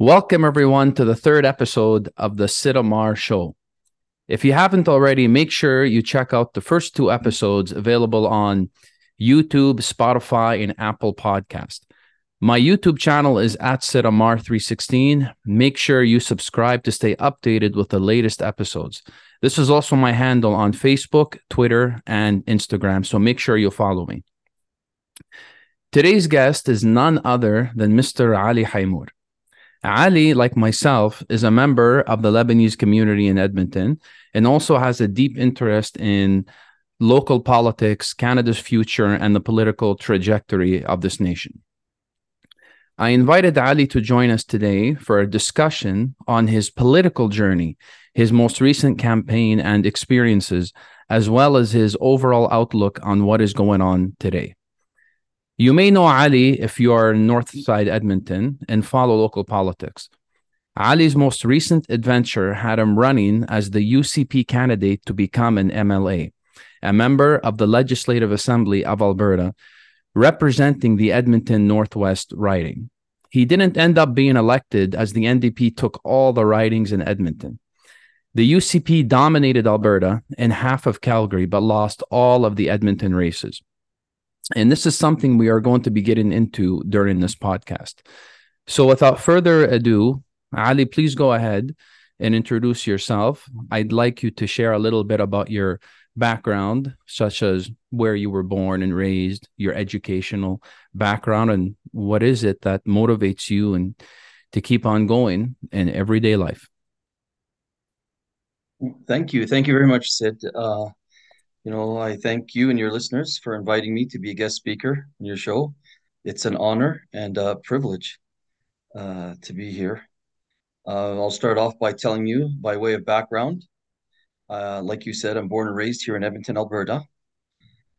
Welcome, everyone, to the third episode of the Sid Amar Show. If you haven't already, make sure you check out the first two episodes available on YouTube, Spotify, and Apple Podcast. My YouTube channel is at Sid Amar 316 Make sure you subscribe to stay updated with the latest episodes. This is also my handle on Facebook, Twitter, and Instagram, so make sure you follow me. Today's guest is none other than Mr. Ali Haymour. Ali, like myself, is a member of the Lebanese community in Edmonton and also has a deep interest in local politics, Canada's future, and the political trajectory of this nation. I invited Ali to join us today for a discussion on his political journey, his most recent campaign and experiences, as well as his overall outlook on what is going on today. You may know Ali if you are in Northside Edmonton and follow local politics. Ali's most recent adventure had him running as the UCP candidate to become an MLA, a member of the Legislative Assembly of Alberta, representing the Edmonton Northwest riding. He didn't end up being elected as the NDP took all the ridings in Edmonton. The UCP dominated Alberta and half of Calgary, but lost all of the Edmonton races. And this is something we are going to be getting into during this podcast. So, without further ado, Ali, please go ahead and introduce yourself. I'd like you to share a little bit about your background, such as where you were born and raised, your educational background, and what is it that motivates you and to keep on going in everyday life. Thank you. Thank you very much, Sid. Uh, you know, I thank you and your listeners for inviting me to be a guest speaker on your show. It's an honor and a privilege uh, to be here. Uh, I'll start off by telling you, by way of background, uh, like you said, I'm born and raised here in Edmonton, Alberta,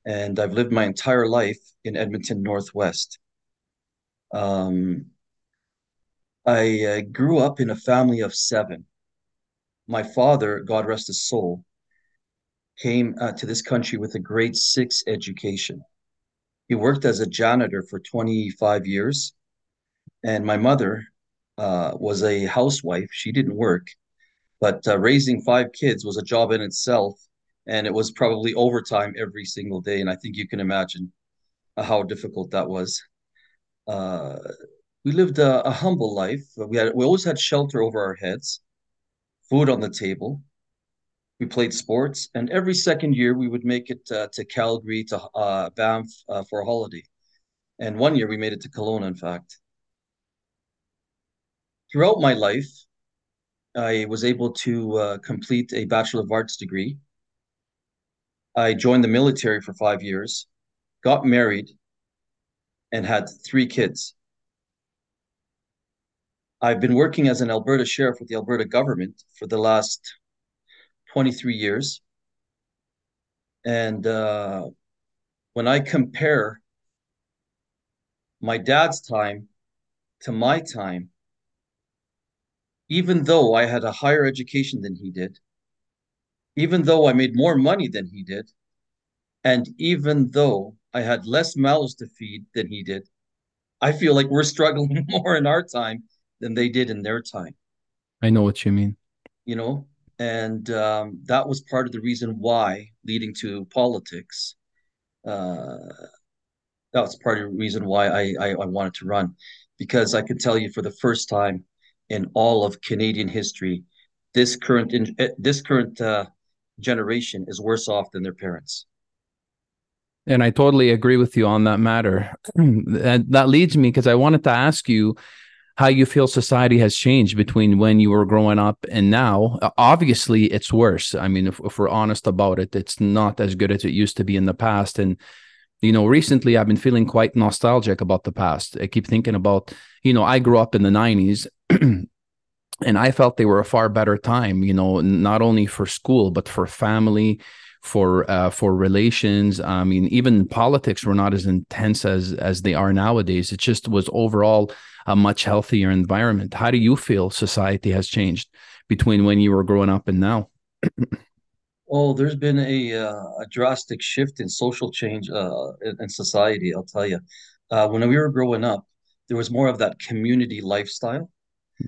and I've lived my entire life in Edmonton Northwest. Um, I uh, grew up in a family of seven. My father, God rest his soul, came uh, to this country with a grade six education. He worked as a janitor for 25 years. And my mother uh, was a housewife. She didn't work, but uh, raising five kids was a job in itself. And it was probably overtime every single day. And I think you can imagine uh, how difficult that was. Uh, we lived a, a humble life. We had we always had shelter over our heads, food on the table, we played sports, and every second year we would make it uh, to Calgary to uh, Banff uh, for a holiday. And one year we made it to Kelowna, in fact. Throughout my life, I was able to uh, complete a Bachelor of Arts degree. I joined the military for five years, got married, and had three kids. I've been working as an Alberta sheriff with the Alberta government for the last 23 years. And uh, when I compare my dad's time to my time, even though I had a higher education than he did, even though I made more money than he did, and even though I had less mouths to feed than he did, I feel like we're struggling more in our time than they did in their time. I know what you mean. You know, and um, that was part of the reason why leading to politics uh, that was part of the reason why I, I, I wanted to run. Because i could tell you for the first time in all of canadian history this current in, eh, this current uh, generation is worse off than their parents. And i totally agree with you on that matter. And that leads me because i wanted to ask you how you feel society has changed between when you were growing up and now. Obviously, it's worse. I mean, if, if we're honest about it, it's not as good as it used to be in the past. And you know, recently I've been feeling quite nostalgic about the past. I keep thinking about, you know, I grew up in the 90s and I felt they were a far better time, you know, not only for school, but for family, for uh, for relations. I mean, even politics were not as intense as as they are nowadays. It just was overall a much healthier environment. How do you feel society has changed between when you were growing up and now? well, there's been a, uh, a drastic shift in social change uh, in, in, society. I'll tell you. Uh, when we were growing up, there was more of that community lifestyle.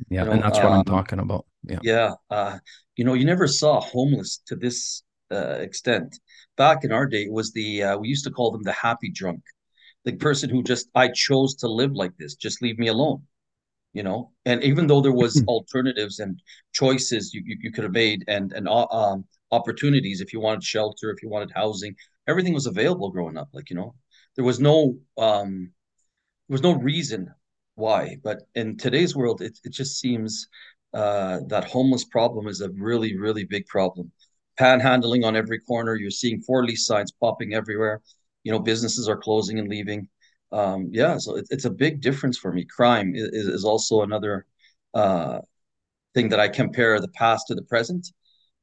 Yeah, You know, and that's what I'm um, talking about. Yeah. yeah, uh, you know, you never saw homeless to this uh, extent. Back in our day, it was the uh, we used to call them the happy drunk, the person who just I chose to live like this, just leave me alone. You know, and even though there was alternatives and choices you, you, you could have made and and uh, um, opportunities if you wanted shelter, if you wanted housing, everything was available growing up. Like you know, there was no um, there was no reason why. But in today's world, it, it just seems uh, that homeless problem is a really, really big problem. Panhandling on every corner. You're seeing for lease signs popping everywhere. You know, businesses are closing and leaving. Um, yeah, so it, it's a big difference for me. Crime is, is also another uh, thing that I compare the past to the present.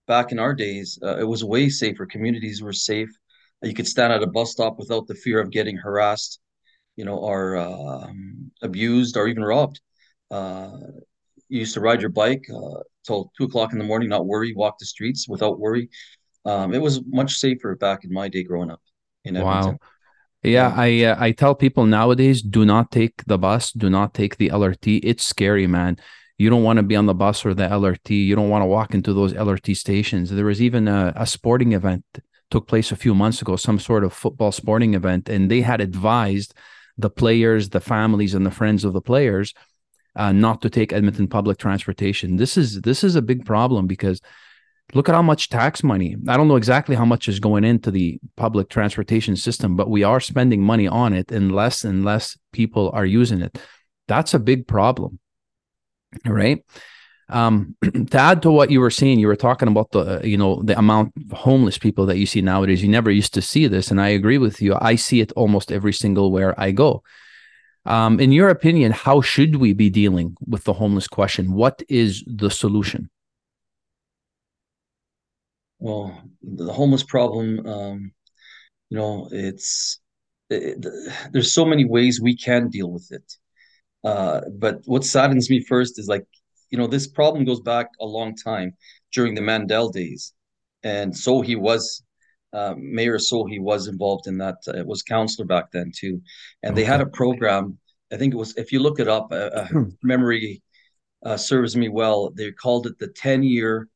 Back in our days, uh, it was way safer. Communities were safe. You could stand at a bus stop without the fear of getting harassed you know, or uh, abused or even robbed. Uh, you used to ride your bike uh, till two o'clock in the morning, not worry, walk the streets without worry. Um, it was much safer back in my day growing up in Wow. Edmonton. Yeah, Yeah. I uh, I tell people nowadays do not take the bus, do not take the LRT. It's scary, man. You don't want to be on the bus or the LRT. You don't want to walk into those LRT stations. There was even a, a sporting event took place a few months ago, some sort of football sporting event, and they had advised the players, the families, and the friends of the players uh, not to take Edmonton public transportation. This is this is a big problem because look at how much tax money. I don't know exactly how much is going into the public transportation system, but we are spending money on it, and less and less people are using it. That's a big problem, right? Um, to add to what you were saying, you were talking about the uh, you know the amount of homeless people that you see nowadays. You never used to see this, and I agree with you. I see it almost every single where I go. Um, in your opinion, how should we be dealing with the homeless question? What is the solution? Well, the homeless problem, um, you know, it's it, there's so many ways we can deal with it. Uh, but what saddens me first is like, you know, this problem goes back a long time during the Mandel days. And so he was, uh, Mayor So he was involved in that. Uh, it was counselor back then too. And they had a program. I think it was, if you look it up, uh, uh, memory uh, serves me well. They called it the 10 year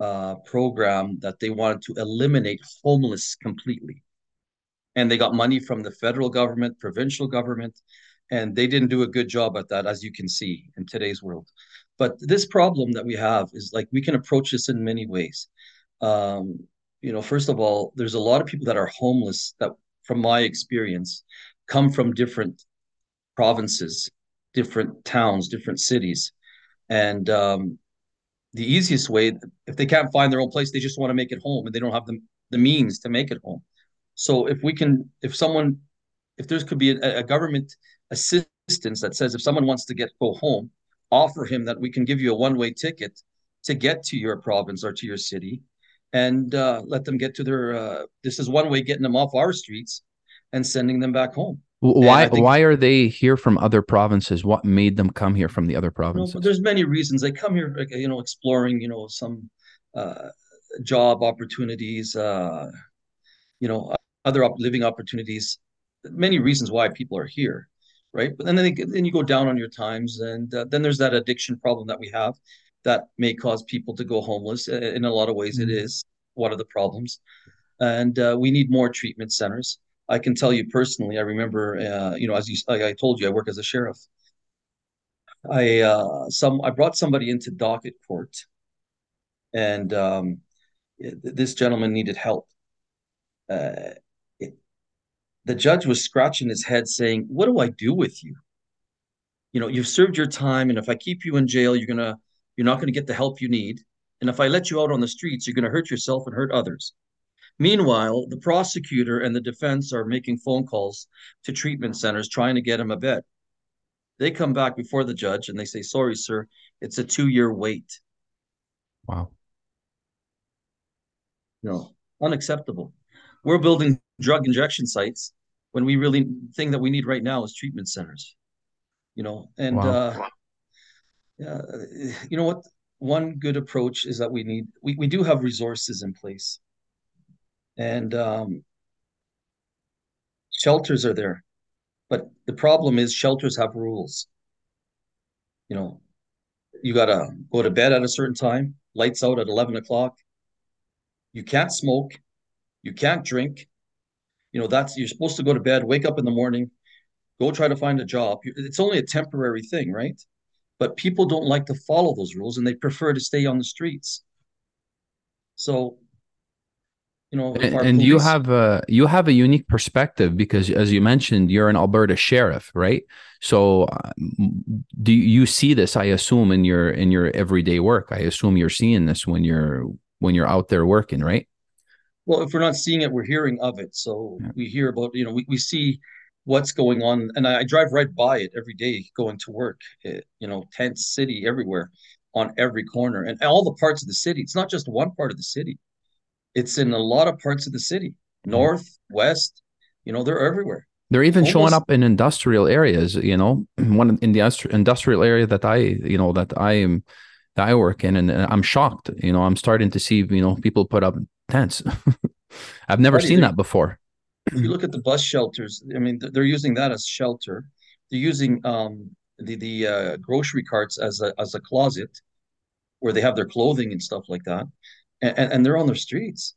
uh, program that they wanted to eliminate homeless completely and they got money from the federal government, provincial government, and they didn't do a good job at that, as you can see in today's world. But this problem that we have is like we can approach this in many ways. Um, you know, first of all, there's a lot of people that are homeless that, from my experience, come from different provinces, different towns, different cities, and um, the easiest way, if they can't find their own place, they just want to make it home, and they don't have the the means to make it home. So if we can, if someone, if there could be a, a government assistance that says if someone wants to get go home, offer him that we can give you a one way ticket to get to your province or to your city, and uh, let them get to their. Uh, this is one way getting them off our streets and sending them back home. Why think why are they here from other provinces? What made them come here from the other you know, provinces? there's many reasons they come here, you know, exploring, you know, some uh, job opportunities, uh, you know, other op- living opportunities, many reasons why people are here, right? But then they, then you go down on your times, and uh, then there's that addiction problem that we have that may cause people to go homeless. In a lot of ways, it Mm. is one of the problems, and uh, we need more treatment centers. I can tell you personally, I remember, uh, you know, as you, like I told you, I work as a sheriff. I uh, some I brought somebody into docket court, and um, this gentleman needed help. Uh, it, the judge was scratching his head saying, What do I do with you? You know, you've served your time, and if I keep you in jail, you're gonna you're not gonna get the help you need. And if I let you out on the streets, you're gonna hurt yourself and hurt others. Meanwhile, the prosecutor and the defense are making phone calls to treatment centers trying to get him a bed. They come back before the judge and they say, Sorry, sir, it's a two-year wait. Wow. No, unacceptable. We're building drug injection sites when we really thing that we need right now is treatment centers. You know, and Wow. uh, Yeah, you know what? One good approach is that we need we, we do have resources in place, and um, shelters are there. But the problem is shelters have rules. You know, you gotta go to bed at a certain time, lights out at 11 o'clock. You can't smoke, you can't drink. You know, that's you're supposed to go to bed, wake up in the morning, go try to find a job. It's only a temporary thing, right? But people don't like to follow those rules and they prefer to stay on the streets. So you know and, and you have a you have a unique perspective because as you mentioned you're an alberta sheriff right? So um, do you see this i assume in your in your everyday work? I assume you're seeing this when you're when you're out there working right? Well if we're not seeing it we're hearing of it. So yeah. we hear about you know we, we see what's going on. And I, I drive right by it every day going to work it, eh, you know tent city everywhere on every corner. And all the parts of the city it's not just one part of the city it's in a lot of parts of the city, north, west. You know, they're everywhere. They're even Almost. showing up in industrial areas. You know, one in the industrial area that I, you know, that I am, that I work in, and I'm shocked. You know, I'm starting to see, you know, people put up tents. I've never seen that before. If you look at the bus shelters, I mean, they're using that as shelter. They're using um, the the uh, grocery carts as a as a closet, where they have their clothing and stuff like that and, and they're on their streets.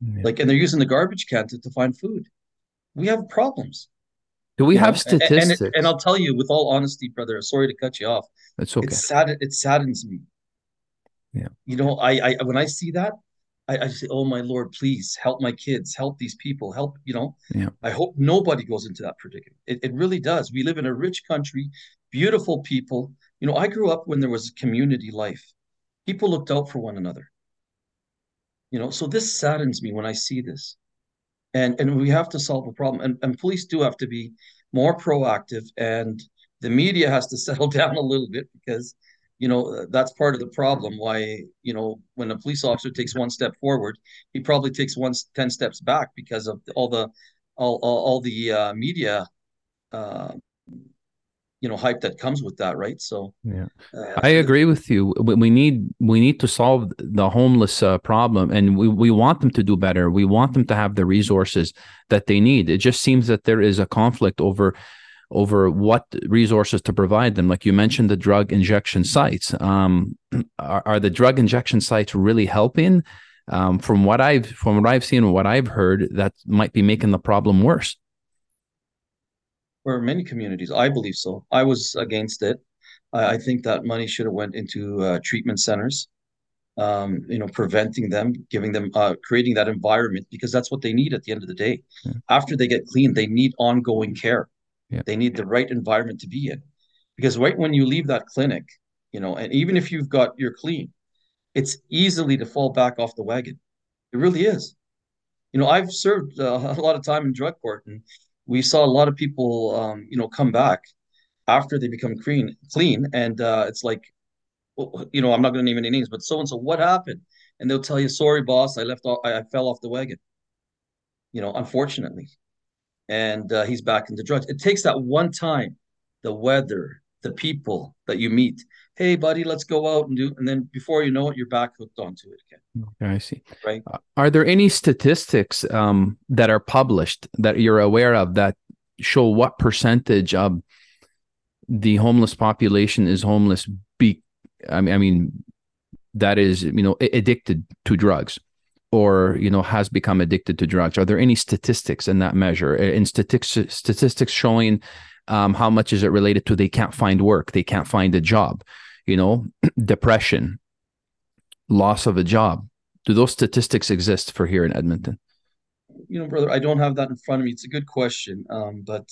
Yeah. Like, and they're using the garbage can to, to find food. We have problems. Do we have know? statistics? And, and, and, I'll tell you, with all honesty, brother. Sorry to cut you off. That's okay. It sad. It saddens me. Yeah. You know, I, I when I see that, I, I say, "Oh my Lord, please help my kids, help these people, help." You know. Yeah. I hope nobody goes into that predicament. It, it really does. We live in a rich country, beautiful people. You know, I grew up when there was community life. People looked out for one another you know so this saddens me when i see this. And and we have to solve a problem. And, and police do have to be more proactive and the media has to settle down a little bit because you know that's part of the problem why you know when a police officer takes one step forward he probably takes one 10 steps back because of all the all all, all the uh, media uh, you know hype that comes with that right? So yeah. uh, i agree with you. We need we need to solve the homeless uh, problem and we, we want them to do better. We want them to have the resources that they need. It just seems that there is a conflict over over what resources to provide them. Like you mentioned the drug injection sites. Um, are, are the drug injection sites really helping? Um, from what i've from what i've seen and what i've heard that might be making the problem worse for many communities. I believe so. I was against it. I, I think that money should have went into uh, treatment centers. Um, you know, preventing them, giving them, uh, creating that environment because that's what they need at the end of the day. Yeah. After they get clean, they need ongoing care. Yeah. They need the right environment to be in because right when you leave that clinic, you know, and even if you've got you're clean, it's easily to fall back off the wagon. It really is. You know, I've served uh, a lot of time in drug court, and we saw a lot of people, um, you know, come back after they become clean, clean, and uh, it's like, you know, I'm not going to name any names, but so and so, what happened? And they'll tell you, "Sorry, boss, I left, off, I, I fell off the wagon." You know, unfortunately, and uh, he's back into drugs. It takes that one time, the weather, the people that you meet. Hey, buddy, let's go out and do, and then before you know it, you're back hooked onto it again. Okay, I see. Right. Uh, are there any statistics um, that are published that you're aware of that show what percentage of the homeless population is homeless? Be, I mean, I mean, that is, you know, addicted to drugs or you know has become addicted to drugs are there any statistics in that measure in statistics statistics showing um, how much is it related to they can't find work they can't find a job you know depression loss of a job. Do those statistics exist for here in edmonton? You know brother i don't have that in front of me. It's a good question um, but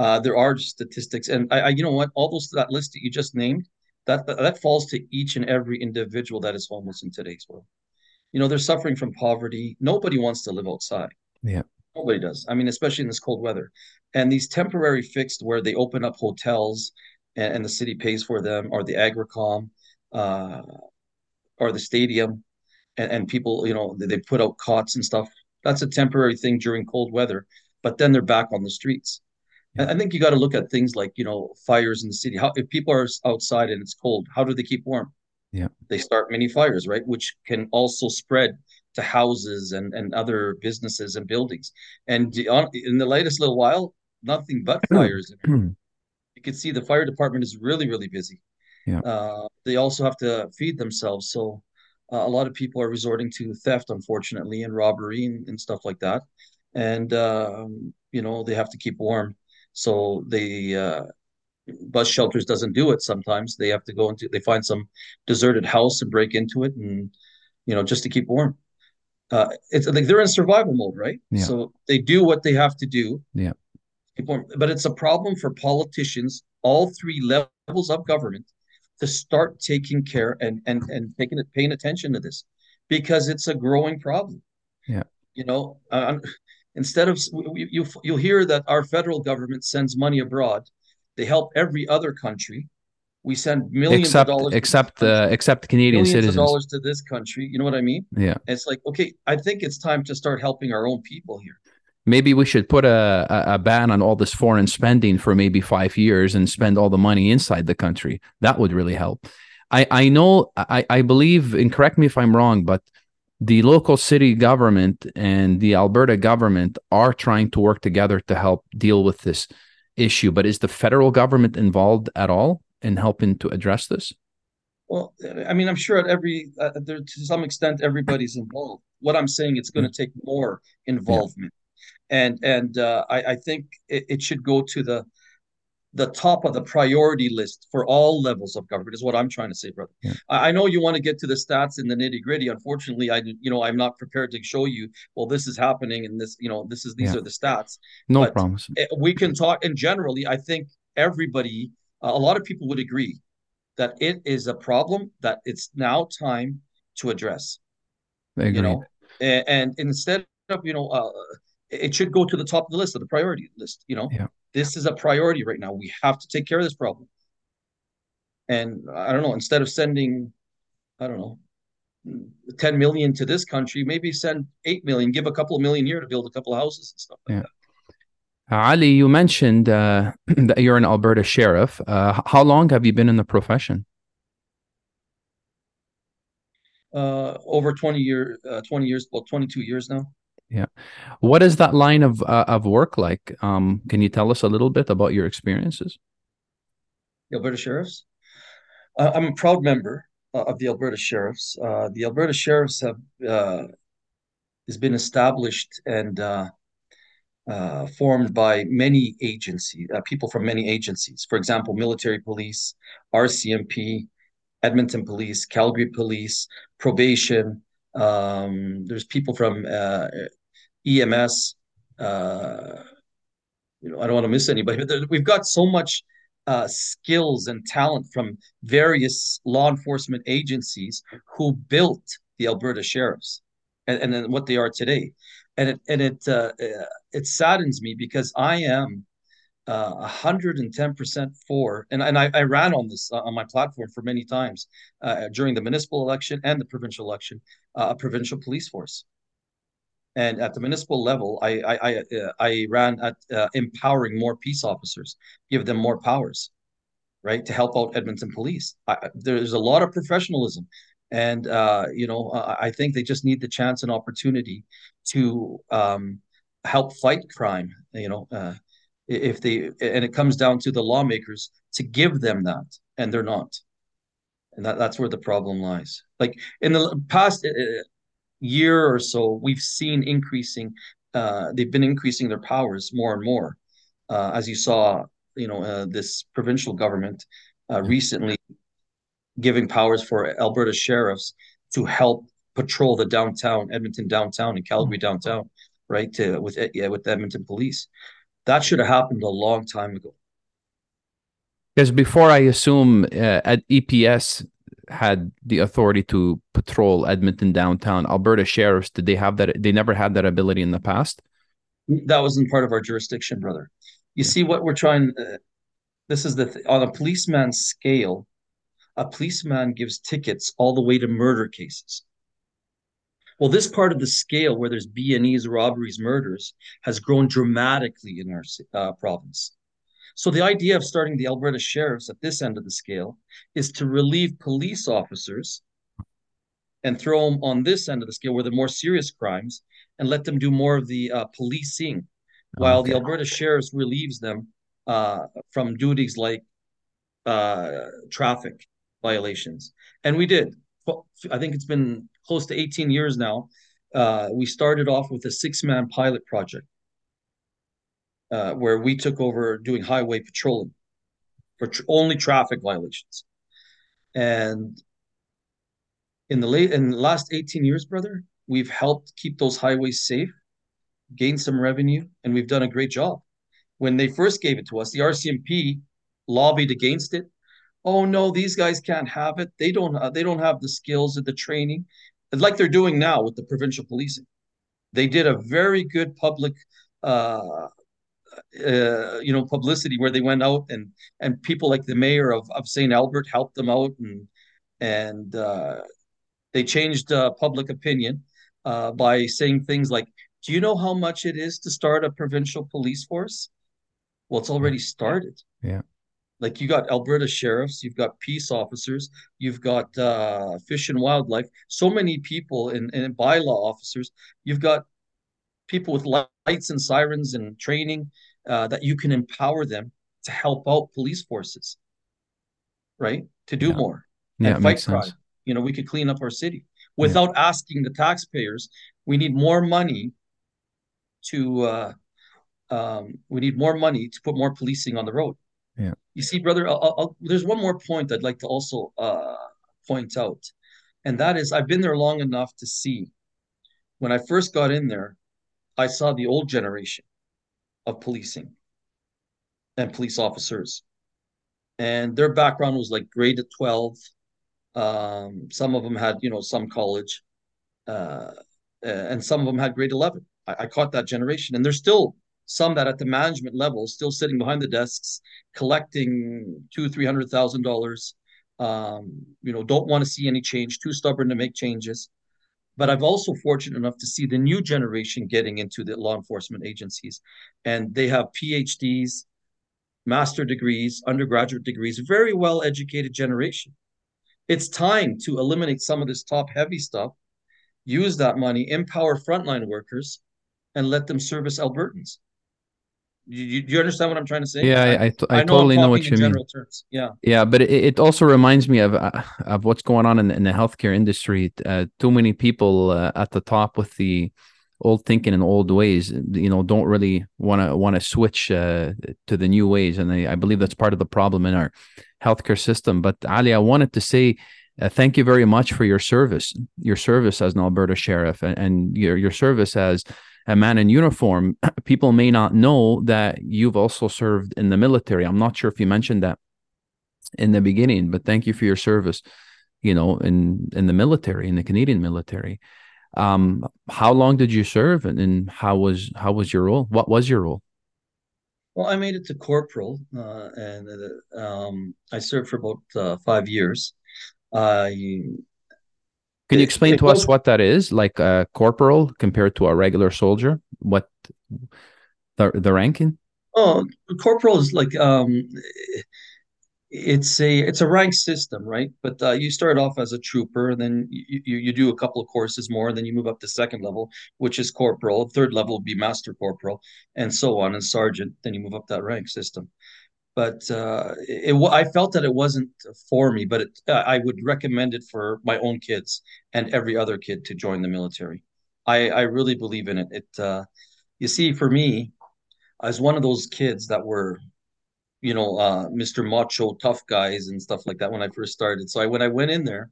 uh, there are statistics. And I, I, you know what? All those that list that you just named that, that that falls to each and every individual that is homeless in today's world. You know they're suffering from poverty. Nobody wants to live outside. Yeah. Nobody does. I mean, especially in this cold weather. And these temporary fixed where they open up hotels and, and the city pays for them, or the Agricom, uh, or the stadium, and, and people, you know, they, put out cots and stuff. That's a temporary thing during cold weather, but then they're back on the streets. I think you got to look at things like you know fires in the city. How if people are outside and it's cold, how do they keep warm? Yeah, they start many fires, right? Which can also spread to houses and, and other businesses and buildings. And in the latest little while, nothing but fires. you can see the fire department is really, really busy. Yeah. Uh, they also have to feed themselves. So uh, a lot of people are resorting to theft, unfortunately, and robbery and, and stuff like that. And um, you know they have to keep warm, so they uh, bus shelters doesn't do it. Sometimes they have to go into they find some deserted house and break into it, and you know just to keep warm. Uh, it's like they're in survival mode, right? Yeah. So they do what they have to do. Yeah. But it's a problem for politicians, all three levels of government, to start taking care and and and taking it paying attention to this because it's a growing problem. Yeah. you know uh, instead of you, you you'll hear that our federal government sends money abroad. They help every other country. We send millions except of dollars except uh, except Canadian millions citizens. of dollars to this country. You know what i mean? Yeah. and it's like okay i think it's time to start helping our own people here Maybe we should put a, a, a ban on all this foreign spending for maybe five years and spend all the money inside the country. That would really help. I, I know, I, I believe, and correct me if I'm wrong, but the local city government and the Alberta government are trying to work together to help deal with this issue. But is the federal government involved at all in helping to address this? well i mean i'm sure at every uh, there to some extent everybody's involved what i'm saying it's going to take more involvement and and uh, I, I think it, it should go to the the top of the priority list for all levels of government is what I'm trying to say, brother. Yeah. I, I know you want to get to the stats and the nitty gritty. Unfortunately, I you know I'm not prepared to show you. Well, this is happening, and this you know this is these Yeah. are the stats. No But-. Eh, We can talk, and generally, I think everybody, uh, a lot of people would agree that it is a problem that it's now time to address you know and, and instead of you know uh, it should go to the top of the list of the priority list you know Yeah. this is a priority right now we have to take care of this problem and i don't know instead of sending i don't know 10 million to this country maybe send 8 million give a couple of million here to build a couple of houses and stuff like Yeah. that Ali, you mentioned uh, that you're an Alberta sheriff. Uh, how long have you been in the profession? uh over 20 years, uh, 20 years well 22 years now Yeah what is that line of uh, of work like? Um, can you tell us a little bit about your experiences? the Alberta Sheriffs. Uh, I'm a proud member uh, of the Alberta Sheriffs. Uh, the Alberta Sheriffs have uh, has been established and formed by many agencies, people from many agencies. For example, military police, RCMP, Edmonton Police, Calgary Police, probation. Um, there's people from EMS. Uh, you know, I don't want to miss anybody, but we've got so much uh, skills and talent from various law enforcement agencies who built the Alberta Sheriffs and, and then what they are today. And it and it uh, uh, it saddens me because I am uh, 110% for, and, and I, I ran on this on my platform for many times uh, during the municipal election and the provincial election, uh, a provincial police force. And at the municipal level, I I I, uh, I ran at uh, empowering more peace officers, give them more powers, right, to help out Edmonton Police. I, there's a lot of professionalism, and uh, you know uh, I think they just need the chance and opportunity to um, help fight crime. You know, uh, if they and it comes down to the lawmakers to give them that, and they're not, and that, that's where the problem lies. Like in the past uh, year or so, we've seen increasing. Uh, they've been increasing their powers more and more, uh, as you saw. You know, uh, this provincial government uh, recently giving powers for Alberta sheriffs to help patrol the downtown Edmonton downtown and Calgary downtown, right? To with yeah, with Edmonton police. That should have happened a long time ago. Because before, I assume uh, at EPS had the authority to patrol Edmonton downtown. Alberta sheriffs did they have that? They never had that ability in the past. That wasn't part of our jurisdiction, brother. You see what we're trying. Uh, this is the th- on a policeman's scale. A policeman gives tickets all the way to murder cases. Well, this part of the scale where there's B&Es, robberies, murders has grown dramatically in our uh, province. So the idea of starting the Alberta sheriffs at this end of the scale is to relieve police officers and throw them on this end of the scale where the more serious crimes and let them do more of the uh, policing while Okay. the Alberta sheriffs relieves them uh, from duties like uh, traffic violations, and we did. I think it's been close to 18 years now. Uh, we started off with a six-man pilot project uh, where we took over doing highway patrolling for tr- only traffic violations, and in the late in the last 18 years, brother, we've helped keep those highways safe, gain some revenue, and we've done a great job. When they first gave it to us, the RCMP lobbied against it. Oh no, these guys can't have it. They don't. Uh, they don't have the skills or the training, like they're doing now with the provincial policing. They did a very good public, uh, uh, you know, publicity where they went out and and people like the mayor of of Saint Albert helped them out and and uh, they changed uh, public opinion uh, by saying things like, "Do you know how much it is to start a provincial police force?" Well, it's already started. Yeah. Like you got Alberta sheriffs, you've got peace officers, you've got uh, fish and wildlife. So many people and in, in bylaw officers. You've got people with lights and sirens and training uh, that you can empower them to help out police forces, right? To do yeah. more yeah, and fight crime. Sense. You know, we could clean up our city without yeah. asking the taxpayers. We need more money to. Uh, um, we need more money to put more policing on the road. Yeah. You see, brother, I'll, I'll, there's one more point I'd like to also uh, point out, and that is I've been there long enough to see. When I first got in there, I saw the old generation of policing and police officers, and their background was like grade at twelve. Um, some of them had, you know, some college, uh, and some of them had grade eleven. I, I caught that generation, and there's still some that at the management level still sitting behind the desks collecting two three hundred thousand dollars um, you know don't want to see any change too stubborn to make changes but i've also fortunate enough to see the new generation getting into the law enforcement agencies. And they have phds master degrees undergraduate degrees very well educated generation. It's time to eliminate some of this top heavy stuff use that money empower frontline workers and let them service albertans you, do you understand what I'm trying to say? Yeah, I, I, t- I, I know totally know what you mean. Terms. Yeah, yeah, but it, it also reminds me of uh, of what's going on in the, in the healthcare industry. Uh, too many people uh, at the top with the old thinking and old ways, you know, don't really want to want to switch uh, to the new ways, and I, I believe that's part of the problem in our healthcare system. But Ali, I wanted to say. Uh, thank you very much for your service, your service as an Alberta sheriff, and, and your your service as a man in uniform, people may not know that you've also served in the military. I'm not sure if you mentioned that in the beginning, but thank you for your service, you know, in in the military, in the Canadian military. Um, how long did you serve and, and how was how was your role? What was your role? Well, I made it to corporal, uh, and uh, um, I served for about uh, five years. I can you explain to us what that is, like a corporal compared to a regular soldier? What the the ranking? Oh, corporal is like um, it's a it's a rank system, right? But uh, you start off as a trooper, and then you, you you do a couple of courses more, and then you move up to second level, which is corporal. Third level would be master corporal, and so on, and sergeant. Then you move up that rank system but uh, it, I felt that it wasn't for me. But it, I would recommend it for my own kids and every other kid to join the military. I, I really believe in it. It uh, you see, for me, I was one of those kids that were, you know, uh, Mr. Macho, tough guys and stuff like that when I first started. So I, when I went in there,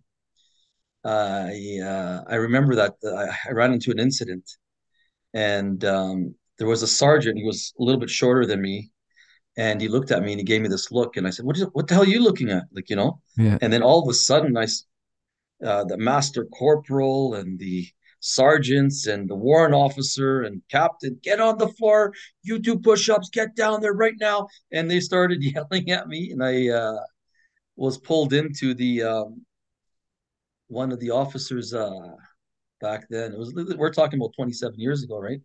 I uh, I remember that I, I ran into an incident, and um, there was a sergeant. He was a little bit shorter than me, and he looked at me and he gave me this look and i said what is what the hell are you looking at? Like you know? Yeah. and then all of a sudden i uh, the master corporal and the sergeants and the warrant officer and captain get on the floor. You do push-ups. Get down there right now. And they started yelling at me and i uh, was pulled into the um, one of the officers uh, back then. It was we're talking about 27 years ago right?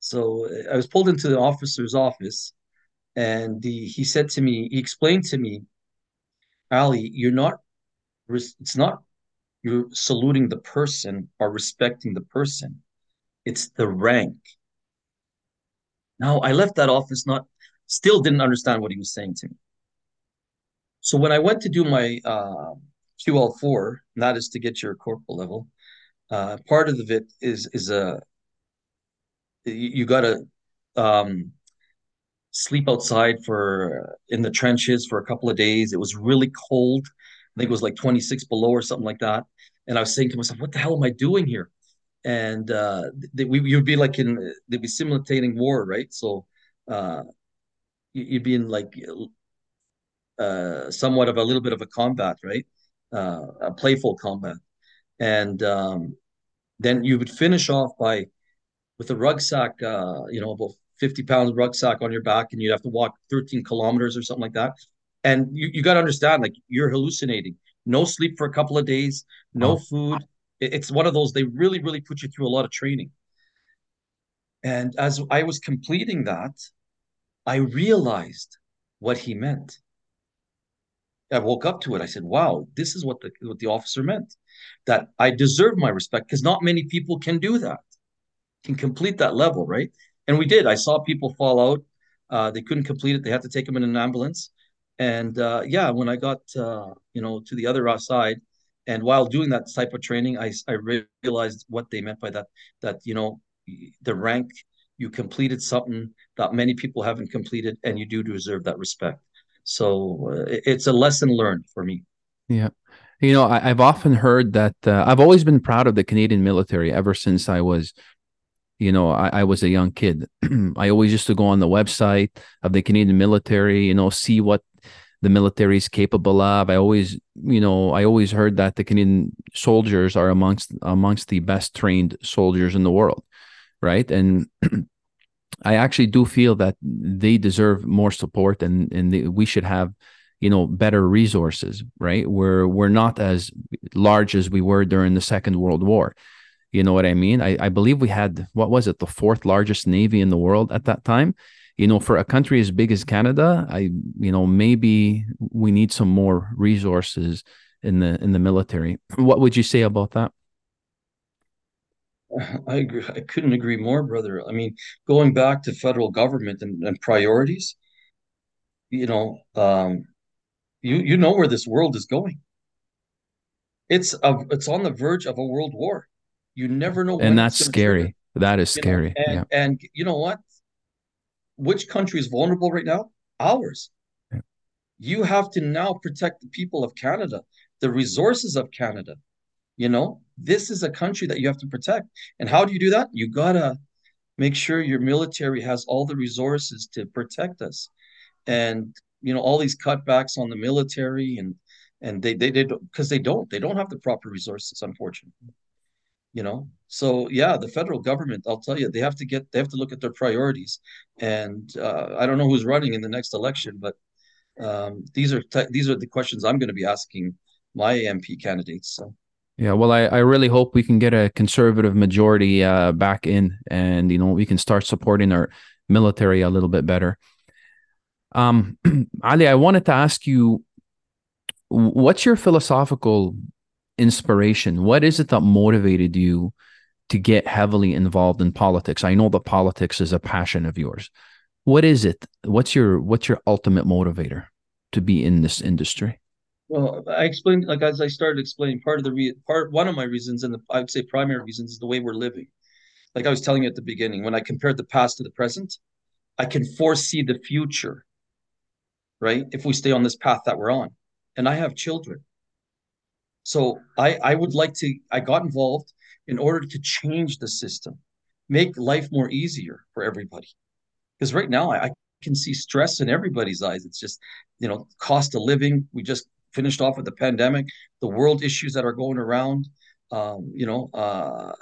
So i was pulled into the officer's office and the, he said to me, he explained to me, Ali, you're not, it's not you're saluting the person or respecting the person. It's the rank. Now I left that office not still didn't understand what he was saying to me. So when I went to do my uh, QL4, and that is to get your corporal level, uh, part of it is is a you, you got to um, sleep outside for in the trenches for a couple of days. It was really cold. I think it was like 26 below or something like that. And I was saying to myself, what the hell am I doing here? And uh, we you'd be like in they'd be simulating war, right? So uh, you'd be in like uh, somewhat of a little bit of a combat, right? Uh, a playful combat, and um, then you would finish off by with a rucksack, uh, you know, about 50 pounds rucksack on your back, and you'd have to walk 13 kilometers or something like that. And you, you got to understand, like you're hallucinating. No sleep for a couple of days, no oh. food. It's one of those, they really, really put you through a lot of training. And as I was completing that, I realized what he meant. I woke up to it. I said, "Wow, this is what the what the officer meant. That I deserve my respect because not many people can do that, can complete that level, right? And we did. I saw people fall out. Uh, they couldn't complete it. They had to take them in an ambulance. And uh, yeah, when I got uh, you know to the other side, and while doing that type of training, I I realized what they meant by that. That you know the rank you completed something that many people haven't completed, and you do deserve that respect. So uh, it's a lesson learned for me. Yeah. You know, I, have often heard that uh, I've always been proud of the Canadian military ever since I was, you know, I, I was a young kid. I always used to go on the website of the Canadian military, you know, see what the military is capable of. I always, you know, I always heard that the Canadian soldiers are amongst amongst the best trained soldiers in the world, right? And I actually do feel that they deserve more support and and they, we should have you know better resources right we're we're not as large as we were during the second world war you know what i mean I, I believe we had what was it the fourth largest navy in the world at that time you know for a country as big as canada i you know maybe we need some more resources in the in the military what would you say about that I agree. I couldn't agree more, brother. I mean, going back to federal government and, and priorities, you know, um, you you know where this world is going. It's a, it's on the verge of a world war. You never know. And that's scary. Trigger. That is you scary. And, yeah. and you know what? Which country is vulnerable right now? Ours. Yeah. You have to now protect the people of Canada, the resources of Canada. You know, this is a country that you have to protect. And how do you do that? You gotta make sure your military has all the resources to protect us. And you know, all these cutbacks on the military and and they they did because they don't they don't have the proper resources, unfortunately. You know, so yeah, the federal government, I'll tell you, they have to get they have to look at their priorities. And uh, I don't know who's running in the next election, but um, these are these are the questions I'm going to be asking my MP candidates. So. Yeah, well, I, I really hope we can get a conservative majority uh, back in, and you know we can start supporting our military a little bit better. Um, Ali, I wanted to ask you, what's your philosophical inspiration? What is it that motivated you to get heavily involved in politics? I know that politics is a passion of yours. What is it? What's your what's your ultimate motivator to be in this industry? Well, I explained, like as I started explaining, part of the re- part, one of my reasons, and the I would say primary reasons, is the way we're living. Like I was telling you at the beginning, when I compared the past to the present, I can foresee the future. Right, if we stay on this path that we're on, and I have children, so I I would like to. I got involved in order to change the system, make life more easier for everybody. Because right now I, I can see stress in everybody's eyes. It's just, you know, cost of living. We just finished off with the pandemic, the world issues that are going around. Um, you know, uh,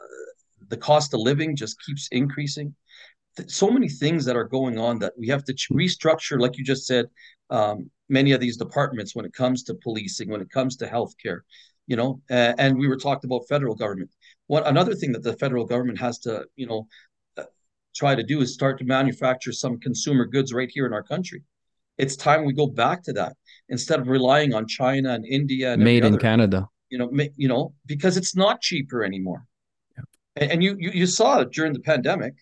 the cost of living just keeps increasing. So many things that are going on that we have to restructure, like you just said, um, many of these departments when it comes to policing, when it comes to healthcare, you know, uh, and we were talked about federal government. What another thing that the federal government has to, you know, uh, try to do is start to manufacture some consumer goods right here in our country. It's time we go back to that instead of relying on China and India and made in other, Canada. You know, ma- you know, because it's not cheaper anymore. Yeah. And, and, you, you you saw it during the pandemic,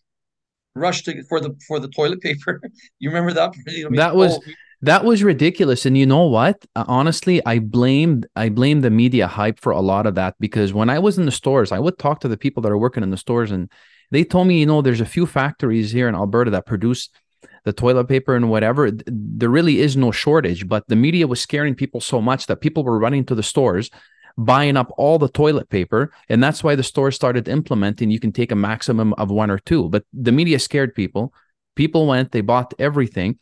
rush to for the for the toilet paper. you remember that? You know, that was. Oh, That was ridiculous. And you know what? Uh, honestly, I blamed I blame the media hype for a lot of that because when I was in the stores, I would talk to the people that are working in the stores and they told me, you know, there's a few factories here in Alberta that produce the toilet paper and whatever. There really is no shortage, but the media was scaring people so much that people were running to the stores buying up all the toilet paper and that's why the stores started implementing you can take a maximum of one or two but the media scared people people went they bought everything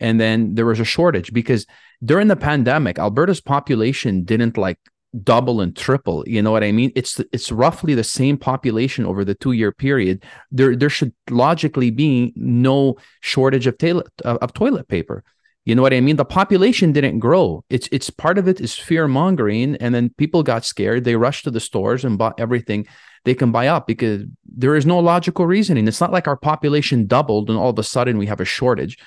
and then there was a shortage because during the pandemic alberta's population didn't like double and triple you know what i mean? It's it's roughly the same population over the 2 year period. There there should logically be no shortage of toilet of toilet paper. You know what i mean? The population didn't grow. It's it's part of it is fear mongering and then people got scared. They rushed to the stores and bought everything they can buy up because there is no logical reasoning. It's not like our population doubled and all of a sudden we have a shortage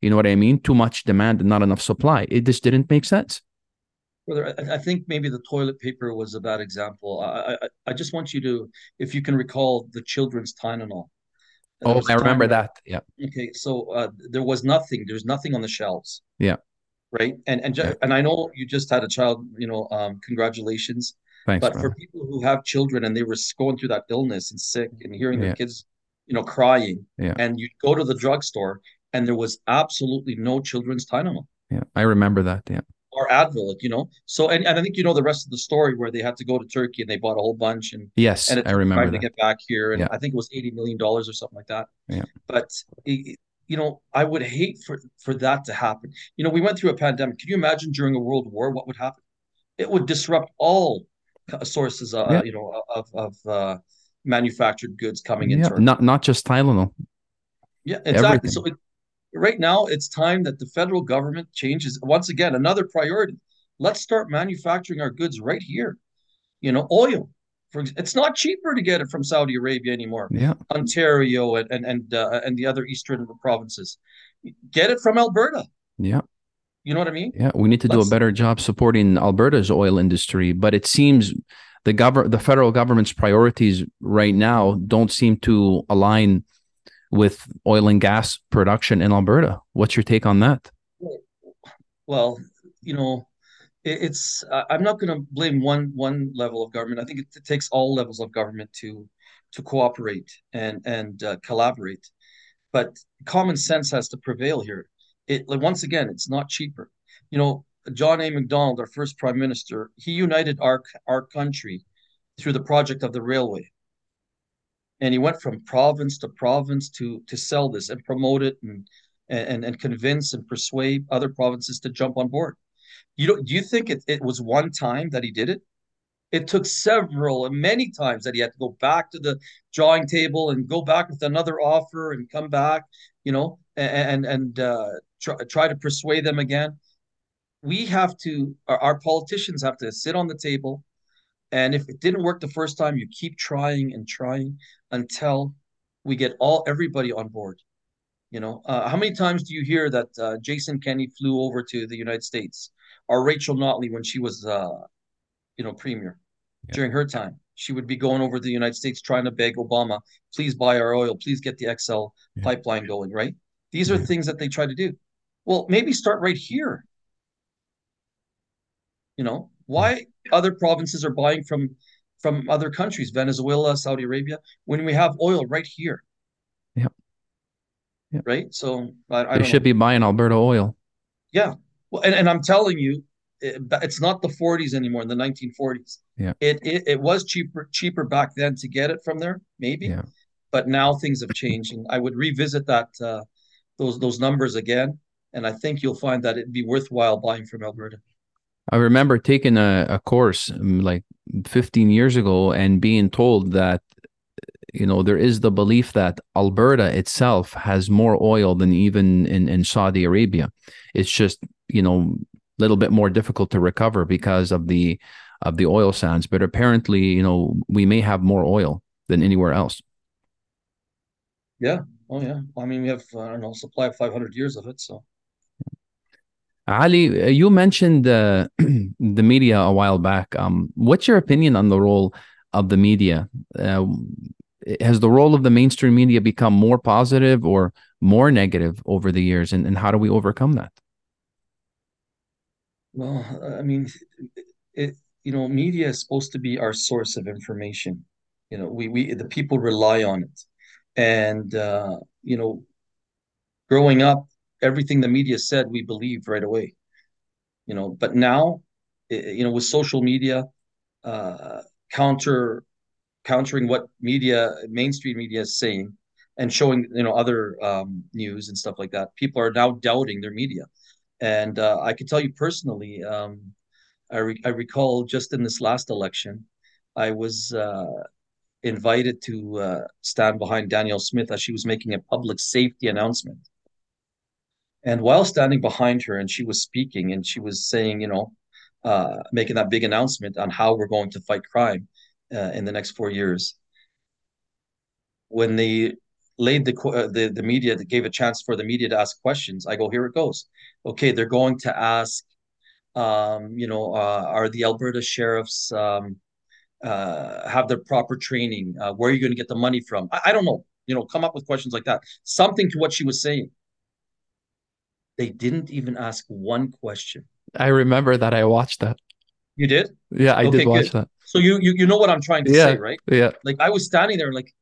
you know what I mean? Too much demand and not enough supply. It just didn't make sense. Brother, I think maybe the toilet paper was a bad example. I, I, I just want you to, if you can recall the children's Tylenol. Oh, I remember that. Yeah. Okay, so uh, there was nothing. There's nothing on the shelves. Yeah. Right, and and yeah. and I know you just had a child. You know, um, congratulations. Thanks. But for people who have children and they were going through that illness and sick and hearing yeah. their kids, you know, crying, yeah. and you go to the drugstore and there was absolutely no children's Tylenol. Yeah, I remember that. Yeah. Or Advil, you know. So, and, and I think you know the rest of the story where they had to go to Turkey and they bought a whole bunch and yes, and I remember to get back here, and yeah. I think it was eighty million dollars or something like that. Yeah. But it, you know, I would hate for for that to happen. You know, we went through a pandemic. Can you imagine during a world war what would happen? It would disrupt all sources, uh, yeah. you know, of of uh, manufactured goods coming yeah. into not not just Tylenol. Yeah, exactly. Everything. So it, right now it's time that the federal government changes once again another priority. Let's start manufacturing our goods right here. You know oil for it's not cheaper to get it from saudi arabia anymore yeah. Ontario and and and, uh, and the other eastern provinces. Get it from alberta. Yeah. You know what i mean? Yeah we need to let's, do a better job supporting alberta's oil industry but it seems the government the federal government's priorities right now don't seem to align with oil and gas production in Alberta. What's your take on that? Well, you know, it, it's I'm not going to blame one one level of government. I think it, takes all levels of government to to cooperate and and uh, collaborate. But common sense has to prevail here. It once again, it's not cheaper. You know, John A. Macdonald, our first prime minister, he united our our country through the project of the railway and he went from province to province to to sell this and promote it and and and convince and persuade other provinces to jump on board. You don't, do you think it, it was one time that he did it? It took several and many times that he had to go back to the drawing table and go back with another offer and come back, you know, and and uh, try, try to persuade them again. We have to, our, our politicians have to sit on the table and if it didn't work the first time, you keep trying and trying until we get all everybody on board. You know, uh, how many times do you hear that uh, Jason Kenney flew over to the United States, or Rachel Notley when she was, uh, you know, premier yeah. during her time? She would be going over to the United States trying to beg Obama, please buy our oil, please get the XL yeah. pipeline going. Right? These are yeah. things that they try to do. Well, maybe start right here. You know, why other provinces are buying from from other countries, Venezuela, Saudi Arabia, when we have oil right here? Yeah. yeah. Right. So I, I they should know. be buying Alberta oil. Yeah. Well, and, and I'm telling you, it, it's not the 40s anymore. In the 1940s, yeah, it, it it was cheaper cheaper back then to get it from there, maybe. Yeah. But now things have changed, and I would revisit that uh, those those numbers again, and I think you'll find that it'd be worthwhile buying from Alberta. I remember taking a, a course um, like 15 years ago and being told that you know there is the belief that Alberta itself has more oil than even in, in Saudi Arabia. It's just you know a little bit more difficult to recover because of the of the oil sands. But apparently, you know, we may have more oil than anywhere else. Yeah. Oh yeah. I mean, we have I don't know supply of 500 years of it. So Ali, you mentioned uh, the media a while back. Um, what's your opinion on the role of the media? Uh, has the role of the mainstream media become more positive or more negative over the years, and, and how do we overcome that? Well, I mean, it, you know, media is supposed to be our source of information. You know, we we the people rely on it. And uh, you know, growing up, everything the media said, we believed right away. You know, but now, you know, with social media, uh, counter countering what media, mainstream media is saying, and showing you know other um, news and stuff like that, people are now doubting their media. And uh, I can tell you personally, um, I, re- I recall just in this last election, I was uh, invited to uh, stand behind Danielle Smith as she was making a public safety announcement. And while standing behind her, and she was speaking, and she was saying, you know, uh, making that big announcement on how we're going to fight crime uh, in the next four years. When they laid the uh, the the media that gave a chance for the media to ask questions, I go, here it goes. Okay, they're going to ask, um, you know, uh, are the Alberta sheriffs um, uh, have the proper training? Uh, where are you going to get the money from? I, I don't know. You know, come up with questions like that. Something to what she was saying. They didn't even ask one question. I remember that I watched that. You did? Yeah, I okay, did watch good. that. So you, you you know what I'm trying to yeah, say, right? Yeah. Like I was standing there, like,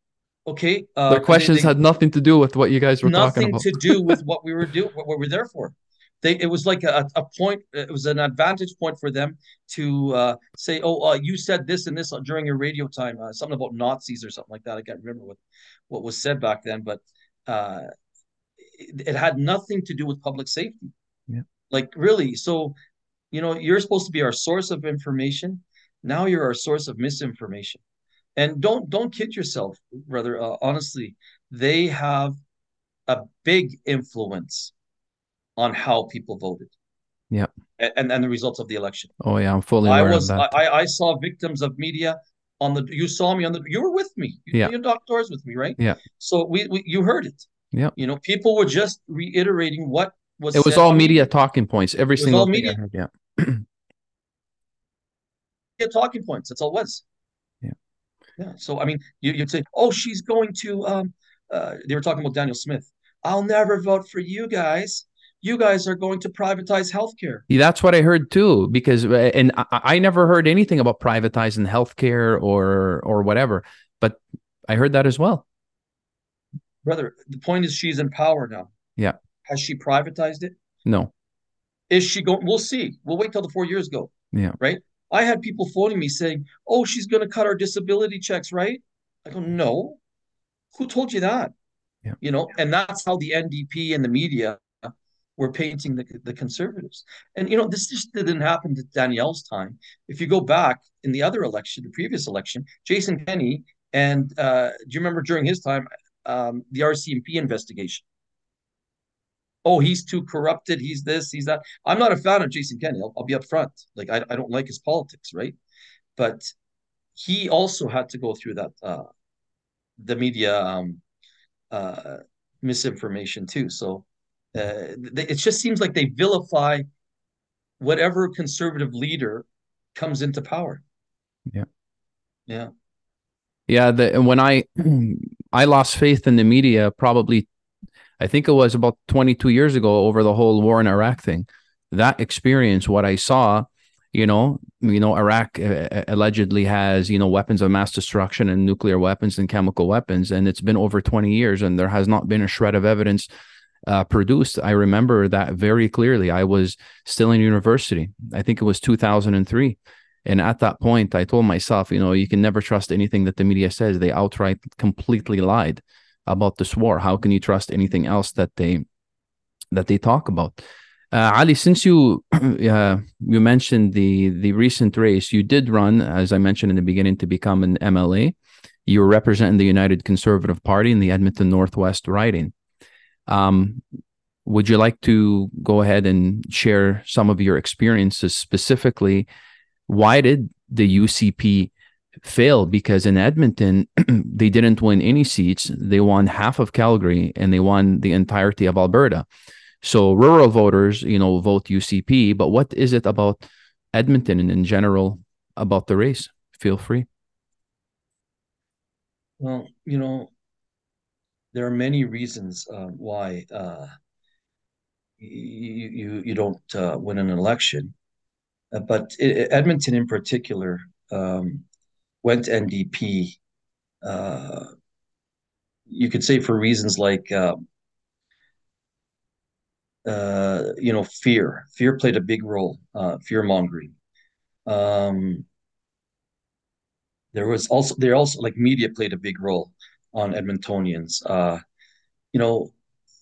okay. Uh, Their questions they, they, had nothing to do with what you guys were talking about. Nothing to do with what we were doing, what we were there for. They, it was like a, a point. It was an advantage point for them to uh, say, "Oh, uh, you said this and this during your radio time, uh, something about Nazis or something like that." I can't remember what what was said back then, but uh, it, had nothing to do with public safety. Yeah. Like really, so you know, you're supposed to be our source of information. Now you're our source of misinformation. And don't don't kid yourself, brother. Uh, honestly, they have a big influence on how people voted. Yeah. And and the results of the election. Oh yeah, I'm fully I was I, I saw victims of media on the you saw me on the you were with me. You, yeah. you knocked doors with me, right? Yeah. So we, we you heard it. Yeah. You know, people were just reiterating what was It was all media talking points. Every single media. Heard, yeah. yeah, talking points. That's all it was. Yeah. Yeah. So I mean, you, you'd say, "Oh, she's going to." Um, uh, they were talking about Danielle Smith. I'll never vote for you guys. You guys are going to privatize healthcare. Yeah, that's what I heard too. Because uh, and I, I never heard anything about privatizing healthcare or or whatever, but I heard that as well. Brother, the point is she's in power now. Yeah. Has she privatized it? No. Is she going? We'll see. We'll wait till the four years go. Yeah. Right. I had people phoning me saying, "Oh, she's going to cut our disability checks, right?" I go, "No. Who told you that?" Yeah. You know, and that's how the NDP and the media were painting the, the conservatives. And you know, this just didn't happen to Danielle's time. If you go back in the other election, the previous election, Jason Kenney, and uh, do you remember during his time um, the RCMP investigation? oh, he's too corrupted. He's this, he's that. I'm not a fan of Jason Kenney. I'll, I'll be upfront. Like, I, I don't like his politics, right? But he also had to go through that, uh, the media um, uh, misinformation too. So uh, they, it just seems like they vilify whatever conservative leader comes into power. Yeah. Yeah. Yeah. The, when I, I lost faith in the media probably I think it was about 22 years ago over the whole war in Iraq thing. That experience, what I saw, you know, you know, Iraq uh, uh, allegedly has, you know, weapons of mass destruction and nuclear weapons and chemical weapons, and it's been over 20 years, and there has not been a shred of evidence uh, produced. I remember that very clearly. I was still in university. I think it was 2003. And at that point, I told myself, you know, you can never trust anything that the media says. They outright completely lied about this war. How can you trust anything else that they that they talk about? Uh, Ali, since you uh, you mentioned the the recent race, you did run, as I mentioned in the beginning, to become an MLA. You were representing the United Conservative Party in the Edmonton Northwest riding. Um, would you like to go ahead and share some of your experiences specifically? Why did the UCP fail? because in Edmonton, they didn't win any seats. They won half of Calgary and they won the entirety of Alberta. So rural voters, you know, vote UCP. But what is it about Edmonton and in general about the race? Feel free. Well, you know, there are many reasons uh, why uh, you, you you don't uh, win an election. Uh, but it, Edmonton, in particular, um, went NDP. Uh, you could say for reasons like uh, uh, you know, fear. Fear played a big role, uh, fear mongering. Um, there was also there also like media played a big role on Edmontonians. Uh, you know,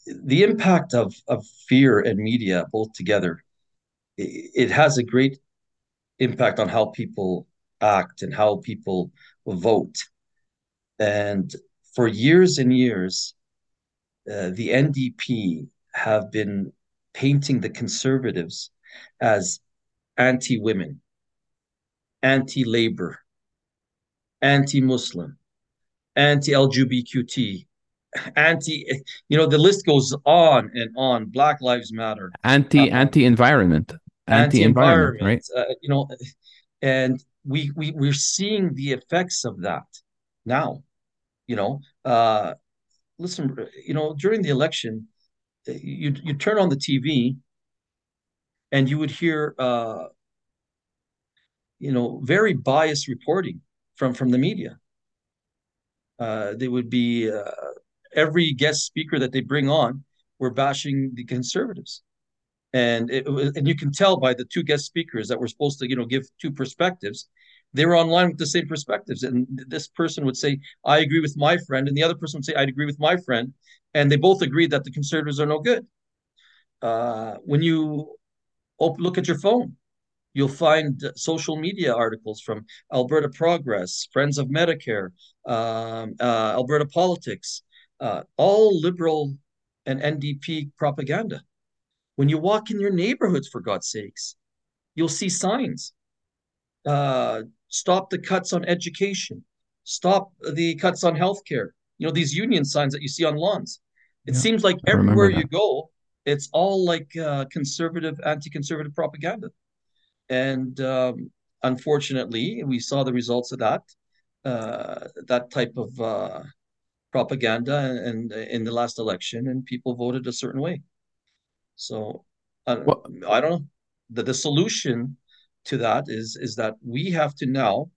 the impact of of fear and media both together, it, it has a great impact on how people act and how people vote. And for years and years, uh, the NDP have been painting the conservatives as anti women, anti labor, anti Muslim, anti LGBTQT, anti, you know, the list goes on and on. Black Lives Matter, anti uh, anti environment, anti environment, right? Uh, you know, and we we we're seeing the effects of that now. You know, uh, listen, you know, during the election, you you turn on the TV and you would hear uh, you know very biased reporting from from the media. Uh, they would be uh, every guest speaker that they bring on were bashing the conservatives, and it, and you can tell by the two guest speakers that were supposed to you know give two perspectives. They were online with the same perspectives, and this person would say, "I agree with my friend," and the other person would say, "I'd agree with my friend," and they both agreed that the conservatives are no good. Uh, when you open, look at your phone, you'll find social media articles from Alberta Progress, Friends of Medicare, um, uh, Alberta Politics, uh, all liberal and NDP propaganda. When you walk in your neighborhoods, for God's sakes, you'll see signs. Uh, stop the cuts on education. Stop the cuts on healthcare. You know, these union signs that you see on lawns. It yeah, seems like everywhere you go, it's all like uh, conservative, anti-conservative propaganda, and um, unfortunately, we saw the results of that. Uh, that type of uh, propaganda and, and, in the last election, and people voted a certain way. So I don't know. The, the solution to that is is that we have to now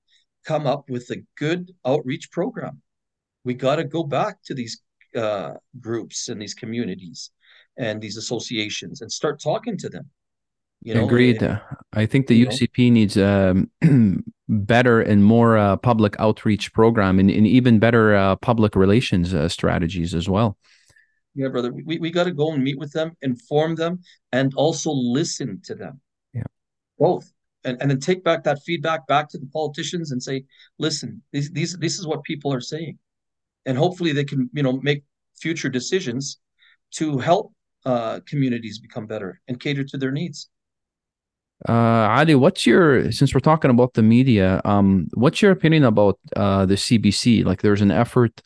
come up with a good outreach program. We got to go back to these uh, groups and these communities and these associations and start talking to them. You know, Agreed. It, I think the UCP know? needs um, better and more uh, public outreach program and, and even better uh, public relations uh, strategies as well. Yeah, brother, we, we got to go and meet with them, inform them, and also listen to them. Yeah, both, and and then take back that feedback back to the politicians and say, listen, these these this is what people are saying, and hopefully they can you know make future decisions to help uh, communities become better and cater to their needs. Uh, Ali, what's your since we're talking about the media, um, what's your opinion about uh, the CBC? Like, there's an effort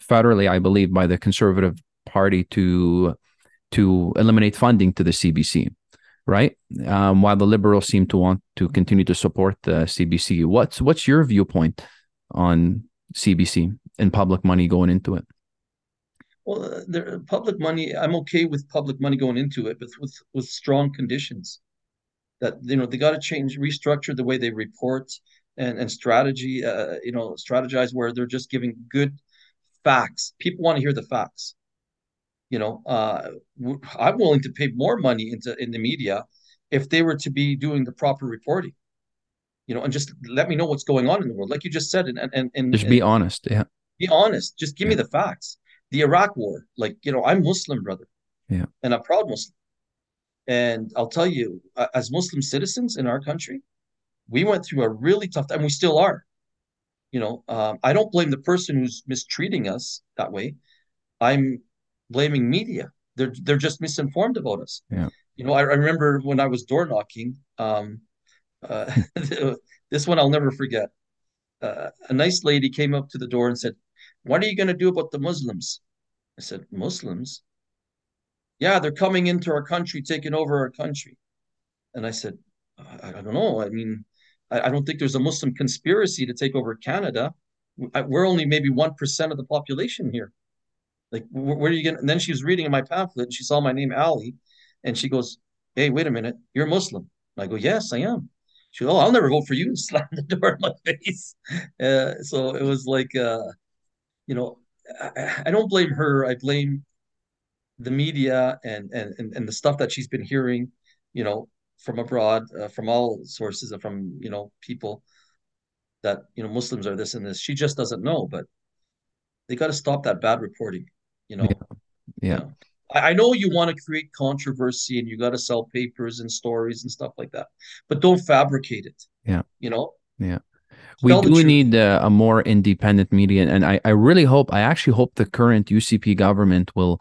federally, I believe, by the Conservative Party to to eliminate funding to the CBC, right? Um, while the Liberals seem to want to continue to support the CBC. What's what's your viewpoint on CBC and public money going into it? Well, uh, there public money. I'm okay with public money going into it, but with with strong conditions. That you know they got to change, restructure the way they report and and strategy. Uh, you know, strategize where they're just giving good facts. People want to hear the facts. You know, uh, I'm willing to pay more money into in the media if they were to be doing the proper reporting. You know, and just let me know what's going on in the world, like you just said, and and and just be honest. Yeah, be honest. Just give yeah. me the facts the Iraq War. Like, you know, I'm Muslim, brother. Yeah. And I'm proud Muslim. And I'll tell you, as Muslim citizens in our country, we went through a really tough time. We still are. You know, um, I don't blame the person who's mistreating us that way. I'm blaming media. They're they're just misinformed about us. Yeah. You know, I, I remember when I was door knocking. Um, uh, this one I'll never forget. Uh, a nice lady came up to the door and said, "What are you going to do about the Muslims?" I said, Muslims? Yeah, they're coming into our country, taking over our country. And I said, I, I don't know. I mean, I, I, don't think there's a Muslim conspiracy to take over Canada. we're only maybe 1% of the population here. Like, where, are you going? And then she was reading in my pamphlet and she saw my name, Ali. And she goes, Hey, wait a minute. You're Muslim. And I go, Yes, I am. she goes, "Oh, I'll never vote for you," and slammed the door in my face. Uh, so it was like, uh, you know, I, I don't blame her. I blame the media and and and the stuff that she's been hearing, you know, from abroad, uh, from all sources, and from you know people that you know Muslims are this and this. She just doesn't know, but they got to stop that bad reporting. You know, yeah, yeah. You know? I, I know you want to create controversy and you got to sell papers and stories and stuff like that, but don't fabricate it. Yeah, you know. Yeah. we do need uh, a more independent media and I, I really hope i actually hope the current ucp government will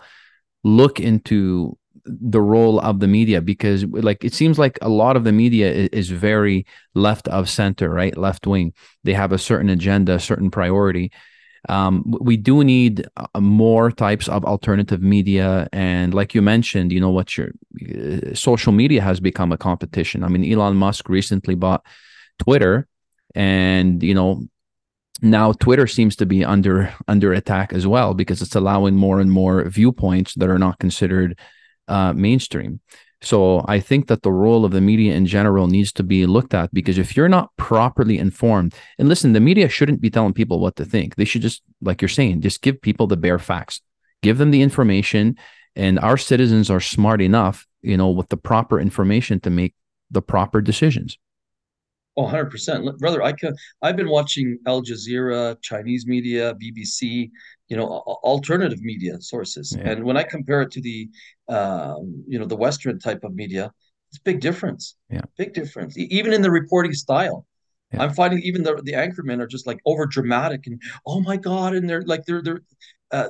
look into the role of the media because like it seems like a lot of the media is, is very left of center right left wing they have a certain agenda a certain priority um, we do need uh, more types of alternative media and like you mentioned you know what your uh, social media has become a competition i mean elon musk recently bought twitter and you know now Twitter seems to be under under attack as well because it's allowing more and more viewpoints that are not considered uh, mainstream. So I think that the role of the media in general needs to be looked at because if you're not properly informed, and listen, the media shouldn't be telling people what to think. They should just, like you're saying, just give people the bare facts, give them the information, and our citizens are smart enough, you know, with the proper information to make the proper decisions. Oh, 100%. Brother, I can, I've been watching Al Jazeera, Chinese media, BBC, you know, alternative media sources. Yeah. And when I compare it to the, um, you know, the Western type of media, it's big difference. Yeah. Big difference. Even in the reporting style. Yeah. I'm finding even the, the anchormen are just like over dramatic and, oh my God. And they're like, they're, they're, uh,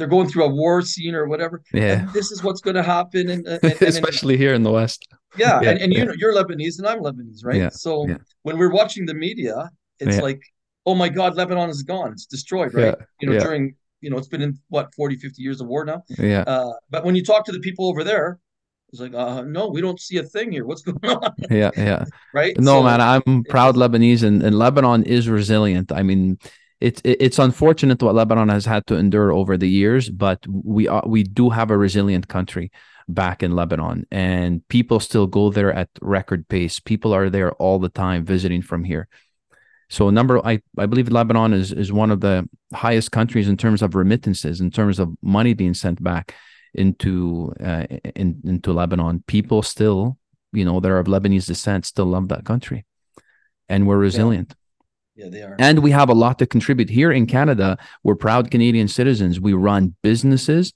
they're going through a war scene or whatever. Yeah. And this is what's going to happen. And, and, and especially here in the West. Yeah. yeah and, and yeah. you know, you're Lebanese and I'm Lebanese, right? Yeah. So when we're watching the media, it's like, oh my God, Lebanon is gone. It's destroyed, right? You know, during, you know, it's been in what, 40, 50 years of war now. Yeah. Uh, but when you talk to the people over there, it's like, uh, no, we don't see a thing here. What's going on? Yeah, yeah. right? No, so, man, I'm proud Lebanese and, and Lebanon is resilient. I mean, it's it's unfortunate what Lebanon has had to endure over the years, but we are we do have a resilient country back in Lebanon, and people still go there at record pace. People are there all the time visiting from here. So number I, I believe Lebanon is is one of the highest countries in terms of remittances, in terms of money being sent back into uh, in, into Lebanon. People still, you know, that are of Lebanese descent still love that country, and we're resilient. Yeah. Yeah, they are. And we have a lot to contribute here in Canada. We're proud Canadian citizens. We run businesses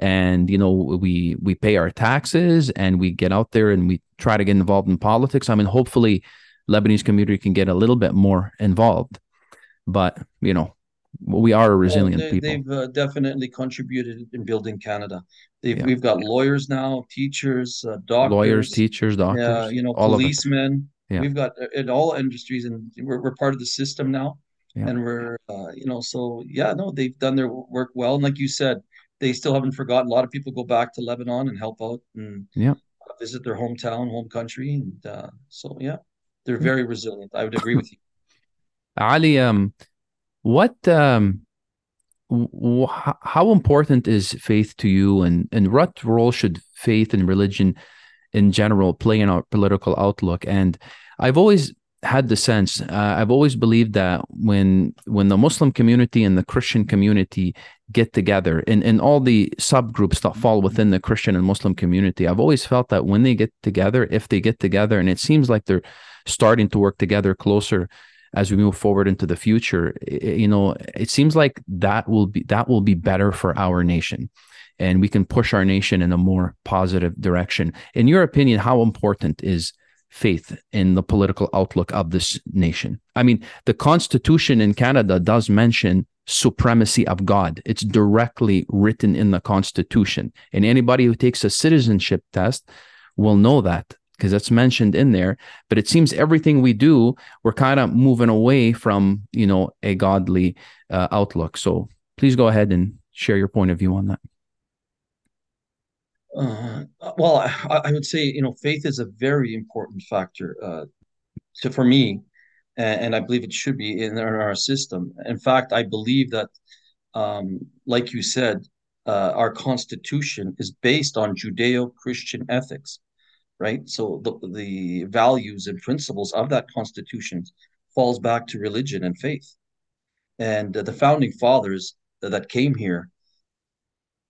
and you know we we pay our taxes and we get out there and we try to get involved in politics. I mean hopefully Lebanese community can get a little bit more involved. But, you know, we are a resilient well, they, people. They've uh, definitely contributed in building Canada. Yeah. We've got lawyers now, teachers, uh, doctors, lawyers, teachers, doctors, yeah, you know, policemen. Yeah. We've got uh, in all industries, and we're, we're part of the system now. Yeah. And we're, uh, you know, so yeah, no, they've done their work well. And like you said, they still haven't forgotten. A lot of people go back to Lebanon and help out and yeah. visit their hometown, home country. And uh, so, yeah, they're very resilient. I would agree with you. Ali, um, what, um, w- how important is faith to you, and and what role should faith and religion in general play in our political outlook. And I've always had the sense uh, i've always believed that when when the muslim community and the christian community get together and, and all the subgroups that fall within the christian and muslim community i've always felt that when they get together if they get together and it seems like they're starting to work together closer as we move forward into the future you know it seems like that will be that will be better for our nation and we can push our nation in a more positive direction. In your opinion, how important is faith in the political outlook of this nation? I mean, the Constitution in Canada does mention supremacy of God. It's directly written in the Constitution. And anybody who takes a citizenship test will know that because it's mentioned in there. But it seems everything we do, we're kind of moving away from, you know, a godly uh, outlook. So please go ahead and share your point of view on that. Uh, well, I, I, would say you know faith is a very important factor uh, to for me, and, and, I believe it should be in our, our system. In fact, I believe that, um, like you said, uh, our constitution is based on Judeo-Christian ethics. right? So the the values and principles of that constitution falls back to religion and faith. And uh, the founding fathers that came here,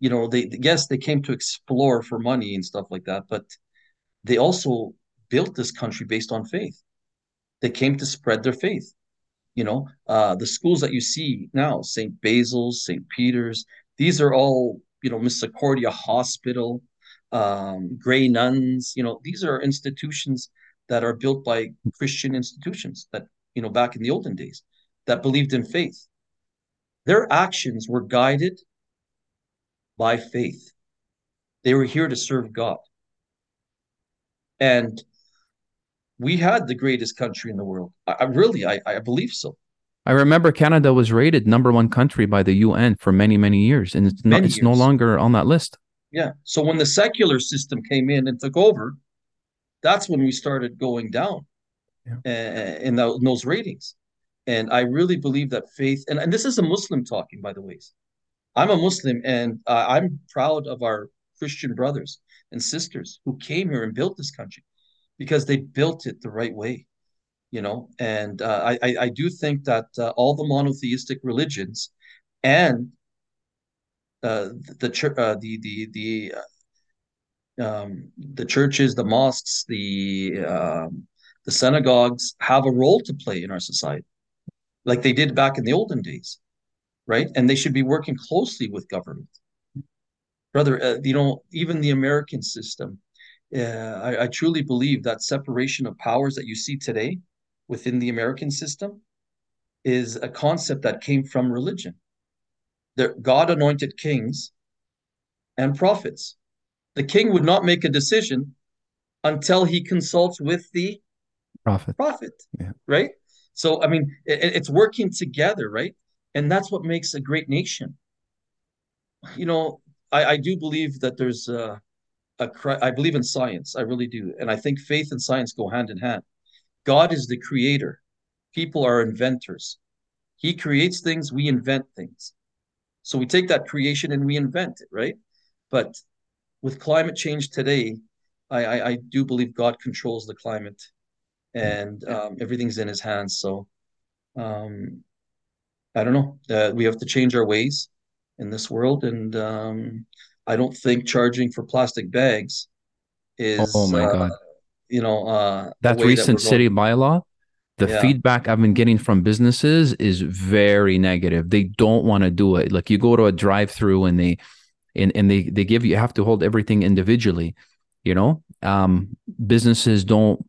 you know, they yes, they came to explore for money and stuff like that, but they also built this country based on faith. They came to spread their faith. You know, uh, the schools that you see now, St. Basil's, St. Peter's, these are all, you know, Misericordia Hospital, um, Grey Nuns, you know, these are institutions that are built by Christian institutions that, you know, back in the olden days that believed in faith. Their actions were guided by faith. They were here to serve God. And we had the greatest country in the world. I, I really, I, I believe so. I remember Canada was rated number one country by the UN for many, many years, and it's, no, it's years. no longer on that list. Yeah. So when the secular system came in and took over, that's when we started going down yeah. Eh, eh, in, the, in those ratings. And I really believe that faith, and, and this is a Muslim talking, by the way. I'm a Muslim, and uh, I'm proud of our Christian brothers and sisters who came here and built this country because they built it the right way you know? And uh, I, I do think that uh, all the monotheistic religions and uh, the uh, the the the uh, um, the churches, the mosques, the um, the synagogues have a role to play in our society, like they did back in the olden days, right? And they should be working closely with government. Brother, uh, you know, even the American system, uh, I, I truly believe that separation of powers that you see today within the American system is a concept that came from religion. The God anointed kings and prophets. The king would not make a decision until he consults with the prophet. Prophet, yeah. right? So, I mean, it, it's working together, right? And that's what makes a great nation. You know, I, I do believe that there's a, a, I believe in science. I really do. And I think faith and science go hand in hand. God is the creator. People are inventors. He creates things, we invent things. So we take that creation and we invent it, right? But with climate change today, I, I, I do believe God controls the climate and um, everything's in his hands. So um, I don't know. Uh, we have to change our ways in this world. And um, I don't think charging for plastic bags is. Oh my uh, God you know uh that recent that city bylaw the yeah. feedback i've been getting from businesses is very negative they don't want to do it like you go to a drive through and they and, and they they give you, you have to hold everything individually you know um, businesses don't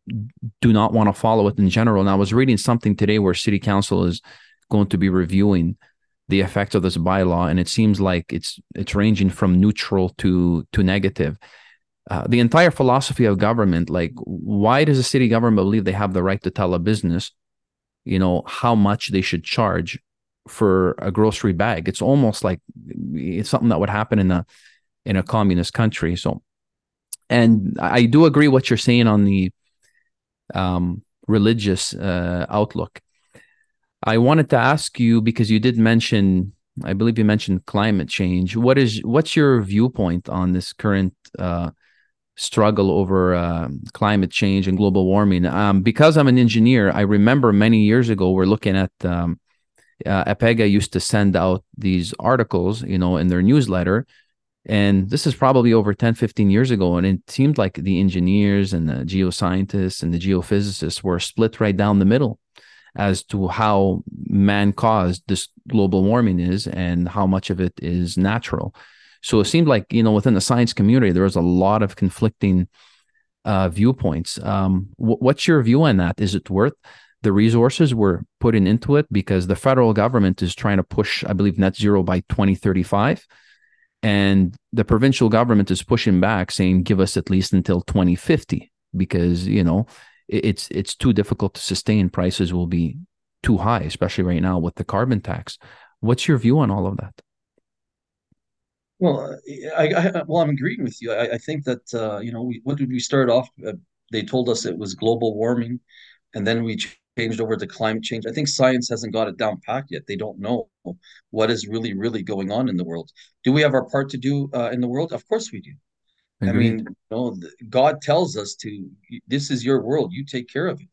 do not want to follow it in general and i was reading something today where city council is going to be reviewing the effects of this bylaw and it seems like it's it's ranging from neutral to to negative. Uh, the entire philosophy of government like why does a city government believe they have the right to tell a business you know how much they should charge for a grocery bag? It's almost like it's something that would happen in a in a communist country. So and i do agree what you're saying on the um, religious uh, outlook i wanted to ask you because you did mention i believe you mentioned climate change what is what's your viewpoint on this current uh, struggle over uh, climate change and global warming. Um, because I'm an engineer, I remember many years ago we're looking at um, uh, APEGA used to send out these articles, you know, in their newsletter. And this is probably over 10, 15 years ago. And it seemed like the engineers and the geoscientists and the geophysicists were split right down the middle as to how man caused this global warming is and how much of it is natural. So it seemed like you know within the science community there was a lot of conflicting uh, viewpoints. Um, what's your view on that? Is it worth the resources we're putting into it because the federal government is trying to push, I believe, net zero by 2035, and the provincial government is pushing back, saying give us at least until 2050 because you know it's it's too difficult to sustain. Prices will be too high, especially right now with the carbon tax. What's your view on all of that? Well, I, I well, I'm agreeing with you. I, I think that uh, you know, we, what did we start off? Uh, they told us it was global warming, and then we changed over to climate change. I think science hasn't got it down packed yet. They don't know what is really, really going on in the world. Do we have our part to do uh, in the world? Of course we do. I mean, you know, God tells us to, this is your world, you take care of it.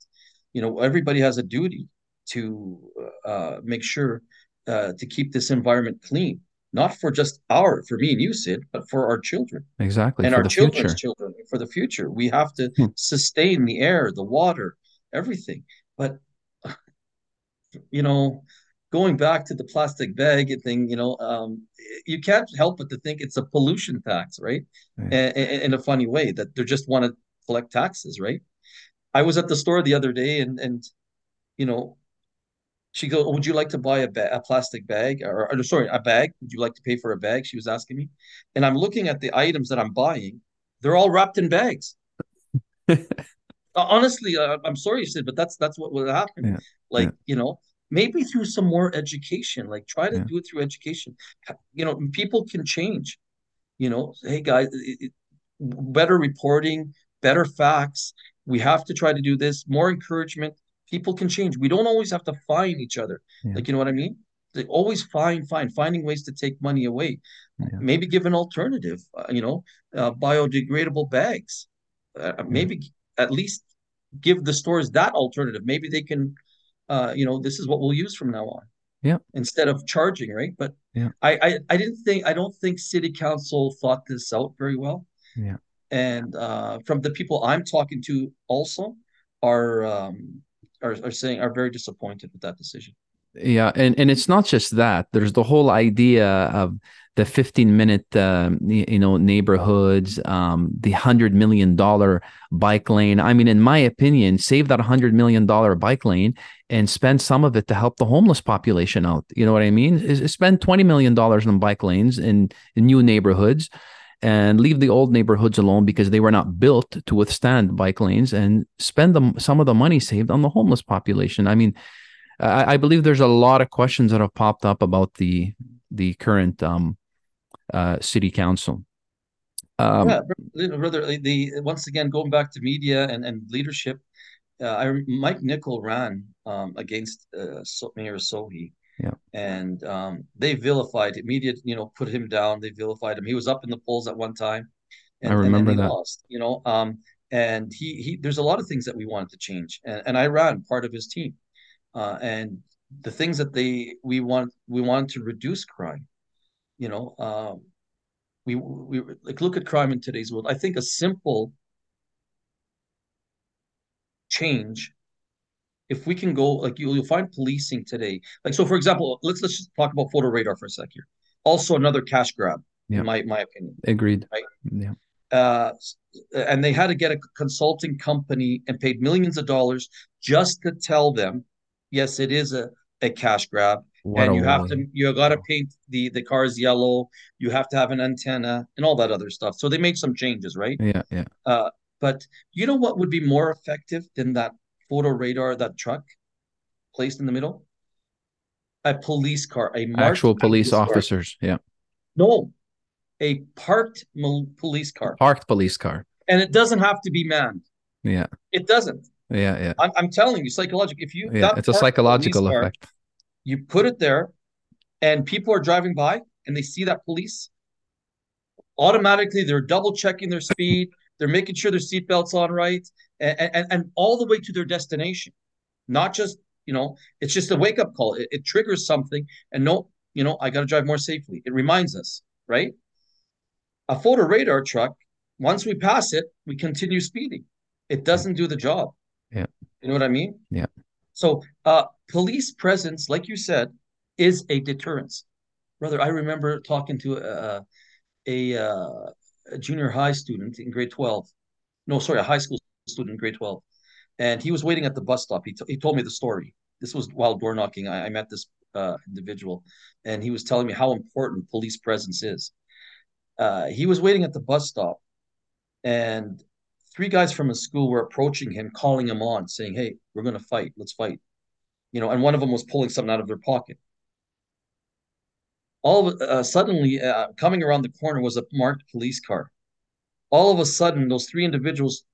You know, everybody has a duty to uh, make sure uh, to keep this environment clean, not for just our, for me and you, Sid, but for our children. Exactly. And for our the children's future. children, for the future. We have to Hmm. sustain the air, the water, everything. But, you know, going back to the plastic bag thing, you know, um, you can't help but to think it's a pollution tax, right? In, in a funny way that they just want to collect taxes, right? I was at the store the other day and and you know, she goes, "Would you like to buy a, ba- a plastic bag or, or sorry, a bag? Would you like to pay for a bag?" She was asking me, and I'm looking at the items that I'm buying. They're all wrapped in bags. Honestly, uh, I'm sorry, Sid, but that's that's what would happen. Yeah. Like, Yeah. you know, maybe through some more education, like try to Yeah. do it through education. You know, people can change. You know, hey guys, it, better reporting, better facts. We have to try to do this. More encouragement. People can change. We don't always have to find each other. Yeah. Like, you know what I mean? They always find, find, finding ways to take money away. Yeah. Maybe give an alternative. Uh, you know, uh, biodegradable bags. Uh, maybe at least give the stores that alternative. Maybe they can, uh, you know, this is what we'll use from now on. Yeah. Instead of charging, right? But Yeah. I, I, I didn't think, I don't think city council thought this out very well. Yeah. And uh, from the people I'm talking to also are, um, are, are saying, are very disappointed with that decision. Yeah, and and it's not just that. There's the whole idea of the 15 minute, y- you know, neighborhoods, um, the hundred million dollar bike lane. I mean, in my opinion, save that hundred million dollar bike lane and spend some of it to help the homeless population out. You know what I mean? Is- spend 20 million dollars on bike lanes in, in new neighborhoods. And leave the old neighborhoods alone because they were not built to withstand bike lanes, and spend them some of the money saved on the homeless population. I mean, I, I believe there's a lot of questions that have popped up about the the current um, uh, city council. Um, yeah, brother. The, once again going back to media and, and leadership, uh, I Mike Nickel ran um, against uh, Mayor Sohi, Yeah. and um, they vilified it. Media, you know, put him down. They vilified him. He was up in the polls at one time, and, I remember and then that. lost. You know, um, and he he. There's a lot of things that we wanted to change, and, and I ran part of his team, uh, and the things that they we want we wanted to reduce crime. You know, um, we we like look at crime in today's world. I think a simple change if we can go like you, you'll find policing today like so for example let's let's just talk about photo radar for a sec here also another cash grab Yeah. in my my opinion Agreed. Right. Yeah. uh and they had to get a consulting company and paid millions of dollars just to tell them yes it is a a cash grab What and you have to you got to paint the the cars yellow you have to have an antenna and all that other stuff so they made some changes right Yeah. Yeah. uh but you know what would be more effective than that photo radar that truck placed in the middle a police car a Actual police car. officers. Yeah. no a parked police car Parked police car. and it doesn't have to be manned Yeah. it doesn't Yeah. Yeah. i'm, I'm telling you psychological if you Yeah. It's a psychological effect. you put it there and people are driving by and they see that police automatically they're double checking their speed they're making sure their seatbelts on right and, and, and all the way to their destination not just you know it's just a wake-up call it, it triggers something and no you know i got to drive more safely it reminds us right a photo radar truck once we pass it we continue speeding it doesn't do the job. You know what i mean? Yeah. so uh police presence like you said is a deterrence. Brother i remember talking to a a, uh, a junior high student in grade 12 no sorry a high school student in grade 12 and he was waiting at the bus stop. He, t- he told me the story. This was while door knocking. I, I met this uh, individual and he was telling me how important police presence is. Uh, he was waiting at the bus stop and three guys from his school were approaching him calling him on saying hey we're going to fight. Let's fight. You know and one of them was pulling something out of their pocket. All of, uh, suddenly uh, coming around the corner was a marked police car. All of a sudden those three individuals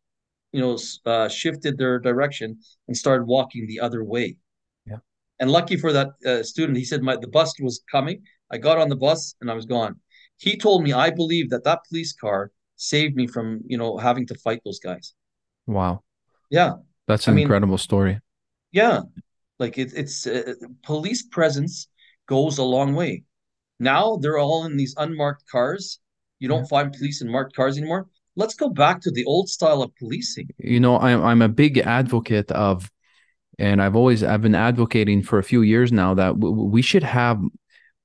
you know uh, shifted their direction and started walking the other way. Yeah. and lucky for that uh, student he said my the bus was coming. I got on the bus and i was gone. He told me i believe that that police car saved me from you know having to fight those guys. Wow. Yeah. That's an I mean, incredible story. Yeah. Like it, it's uh, police presence goes a long way. Now they're all in these unmarked cars. You don't find police in marked cars anymore. Let's go back to the old style of policing. You know, I'm I'm a big advocate of, and I've always I've been advocating for a few years now that we should have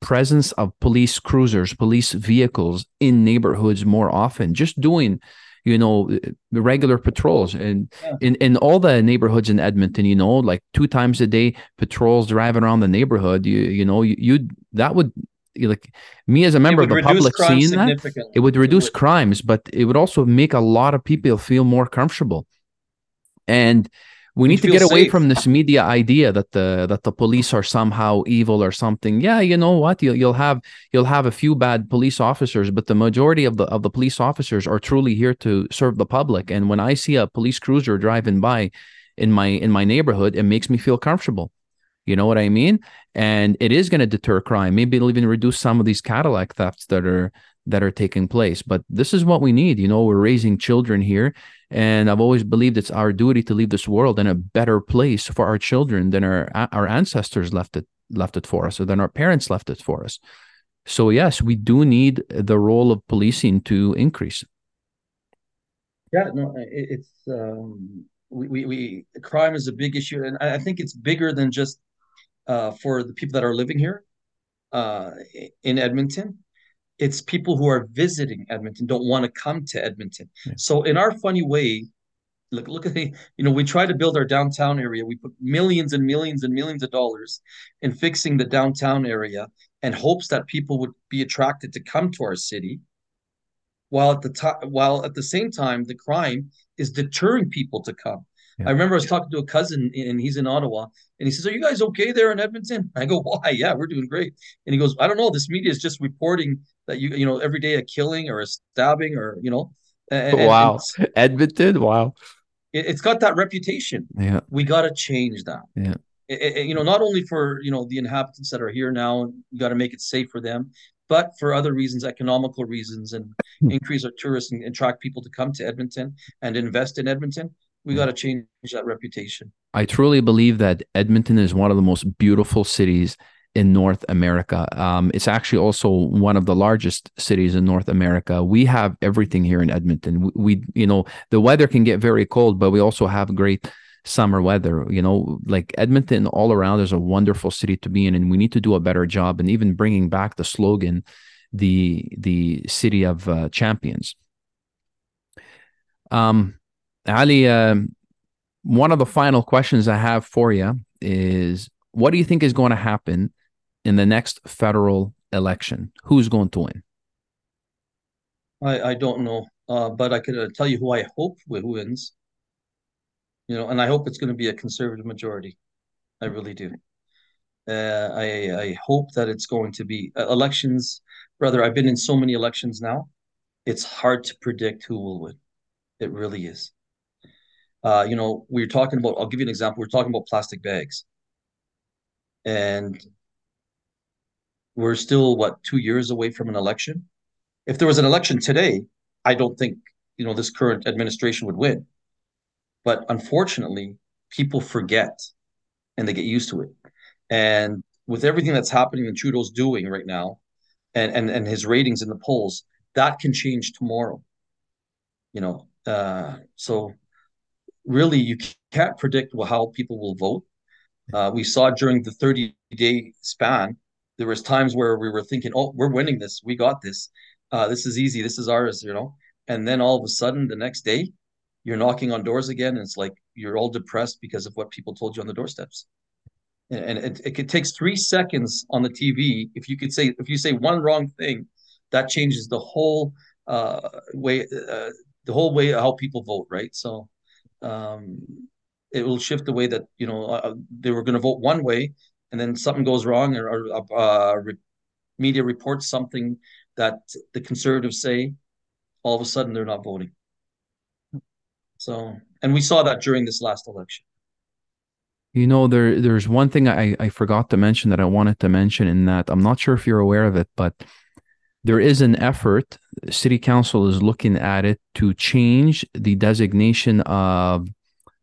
presence of police cruisers, police vehicles in neighborhoods more often. Just doing you know the regular patrols and yeah. in in all the neighborhoods in Edmonton you know like two times a day patrols driving around the neighborhood you you know you you that would like me as a member of the public seeing that it would reduce it would. crimes but it would also make a lot of people feel more comfortable and we need to get away from this media idea that the that the police are somehow evil or something. Yeah, you know what? You'll you'll have you'll have a few bad police officers, but the majority of the of the police officers are truly here to serve the public. And when I see a police cruiser driving by in my in my neighborhood, it makes me feel comfortable. You know what I mean? And it is going to deter crime. Maybe it'll even reduce some of these Cadillac thefts that are that are taking place. But this is what we need. You know, we're raising children here and I've always believed it's our duty to leave this world in a better place for our children than our our ancestors left it left it for us, or than our parents left it for us. So yes, we do need the role of policing to increase. Yeah, no, it's um, we, we, we crime is a big issue, and I think it's bigger than just uh, for the people that are living here uh, in Edmonton it's people who are visiting Edmonton don't want to come to Edmonton. Yeah. So in our funny way, look look at the you know we try to build our downtown area. We put millions and millions and millions of dollars in fixing the downtown area and hopes that people would be attracted to come to our city. While at the time, while at the same time, the crime is deterring people to come. Yeah. I remember I was talking to a cousin, and he's in Ottawa, and he says, "Are you guys okay there in Edmonton?" I go, "Why? Yeah, we're doing great." And he goes, "I don't know. This media is just reporting that you, you know, every day a killing or a stabbing or you know." And, wow, and Edmonton. Wow, it, has got that reputation. Yeah, we got to change that. Yeah. It, it, you know, not only for you know the inhabitants that are here now, you got to make it safe for them, but for other reasons, economical reasons, and hmm. increase our tourists and attract people to come to Edmonton and invest in Edmonton we got to change that reputation. I truly believe that Edmonton is one of the most beautiful cities in North America. Um, it's actually also one of the largest cities in North America. We have everything here in Edmonton. We, we, you know, the weather can get very cold, but we also have great summer weather. You know, like Edmonton all around is a wonderful city to be in, and we need to do a better job and even bringing back the slogan, the the city of uh, champions. Um, Ali, uh, one of the final questions I have for you is what do you think is going to happen in the next federal election? Who's going to win? I, I don't know, uh, but I can uh, tell you who I hope wins. You know, and I hope it's going to be a conservative majority. I really do. Uh, I I hope that it's going to be uh, elections. Brother, I've been in so many elections now. It's hard to predict who will win. It really is. Uh, you know, we are talking about, I'll give you an example. We are talking about plastic bags. And we're still, what, two years away from an election? If there was an election today, I don't think, you know, this current administration would win. But unfortunately, people forget and they get used to it. And with everything that's happening and Trudeau's doing right now, and, and, and his ratings in the polls, that can change tomorrow. You know, uh, so really you can't predict how people will vote. Uh, we saw during the 30 day span, there was times where we were thinking, "Oh, we're winning this. We got this. Uh, this is easy. This is ours." You know, and then all of a sudden, the next day, you're knocking on doors again, and it's like you're all depressed because of what people told you on the doorsteps. And, and it, it takes three seconds on the TV. If you could say, if you say one wrong thing, that changes the whole uh, way, uh, the whole way how people vote, right? So um, it will shift the way that you know uh, they were going to vote one way, and then something goes wrong, or, or uh, re- media reports something that the conservatives say, all of a sudden they're not voting. So, and we saw that during this last election. You know, there there's one thing I, I forgot to mention that I wanted to mention in that I'm not sure if you're aware of it, but there is an effort. City Council is looking at it to change the designation of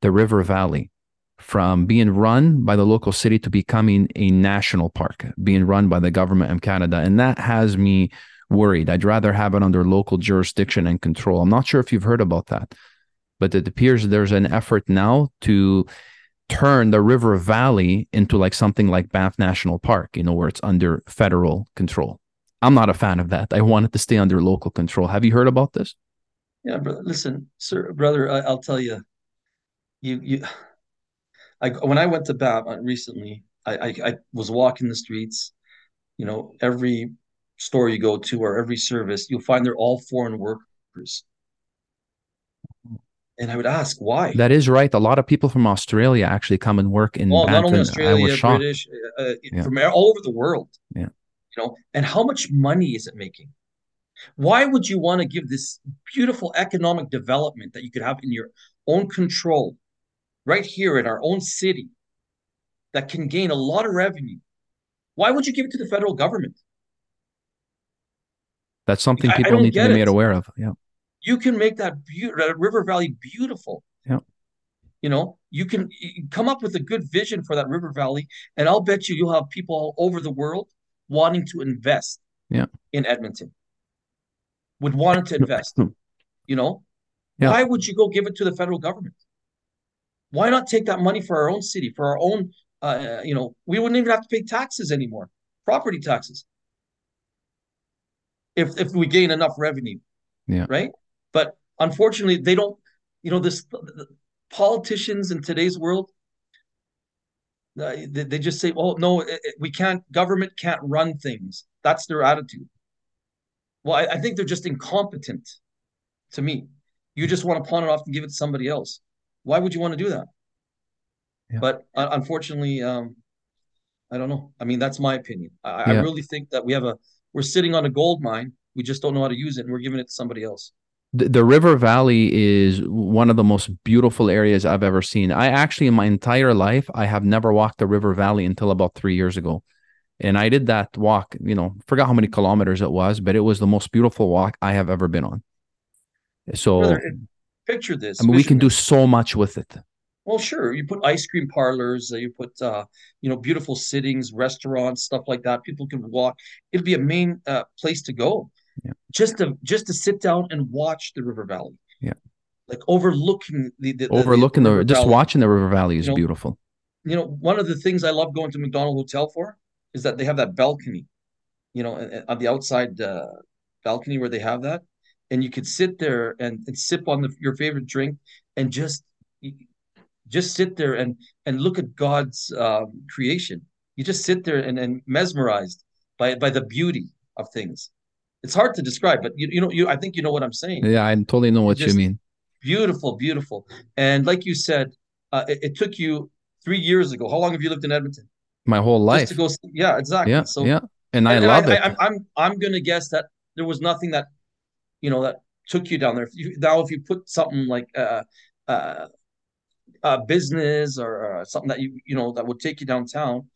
the River Valley from being run by the local city to becoming a national park, being run by the government of Canada. And that has me worried. I'd rather have it under local jurisdiction and control. I'm not sure if you've heard about that, but it appears there's an effort now to turn the river valley into like something like Banff National Park, you know, where it's under federal control. I'm not a fan of that. I want it to stay under local control. Have you heard about this? Yeah, brother. Listen, sir, brother, I, will tell you, you, you, I, when I went to Banff uh, recently, I, I, I was walking the streets, you know, every store you go to or every service, you'll find they're all foreign workers. And I would ask why. That is right. A lot of people from Australia actually come and work in. Oh, not only Australia, British, uh, uh, yeah. from all over the world. Yeah. You know, and how much money is it making? Why would you want to give this beautiful economic development that you could have in your own control, right here in our own city, that can gain a lot of revenue? Why would you give it to the federal government? That's something people need to be made aware of. Yeah. You can make that, be- that river valley beautiful. Yeah. You know, you can come up with a good vision for that river valley, and I'll bet you you'll have people all over the world wanting to invest yeah. in Edmonton. Would want to invest. you know, yeah. why would you go give it to the federal government? Why not take that money for our own city, for our own? Uh, you know, we wouldn't even have to pay taxes anymore, property taxes if if we gain enough revenue. Yeah. Right. But unfortunately, they don't. You know, this politicians in today's world. Uh, they, they just say, "Oh no, it, it, we can't. Government can't run things." That's their attitude. Well, I, I think they're just incompetent. To me, you just want to pawn it off and give it to somebody else. Why would you want to do that? Yeah. But uh, unfortunately, um, I don't know. I mean, that's my opinion. I, yeah. I really think that we have a we're sitting on a gold mine. We just don't know how to use it, and we're giving it to somebody else. The, the river valley is one of the most beautiful areas I've ever seen. I actually, in my entire life, I have never walked the river valley until about three years ago. And I did that walk, you know, forgot how many kilometers it was, but it was the most beautiful walk I have ever been on. So Brother, picture this. I mean, we can do so much with it. Well, sure. You put ice cream parlors, uh, you put uh, you know beautiful sittings, restaurants, stuff like that. People can walk. It'll be a main uh, place to go. Yeah. Just to just to sit down and watch the river valley. Yeah. Like overlooking the, the overlooking the, the, just valley. watching the river valley is you know, beautiful. You know, one of the things I love going to Macdonald Hotel for is that they have that balcony. You know, on the outside uh, balcony where they have that, and you could sit there and, and sip on the, your favorite drink and just just sit there and and look at God's um, creation. You just sit there and, and mesmerized by by the beauty of things. It's hard to describe, but you you know you I think you know what I'm saying. Yeah, I totally know what you mean. Beautiful, beautiful, and like you said, uh, it, it, took you three years ago. How long have you lived in Edmonton? My whole life. to go, yeah, exactly. Yeah, so yeah, and, and I love I, it. I, I'm I'm I'm gonna guess that there was nothing that, you know, that took you down there. If you, now, if you put something like uh, uh, uh, business or uh, something that you you know that would take you downtown,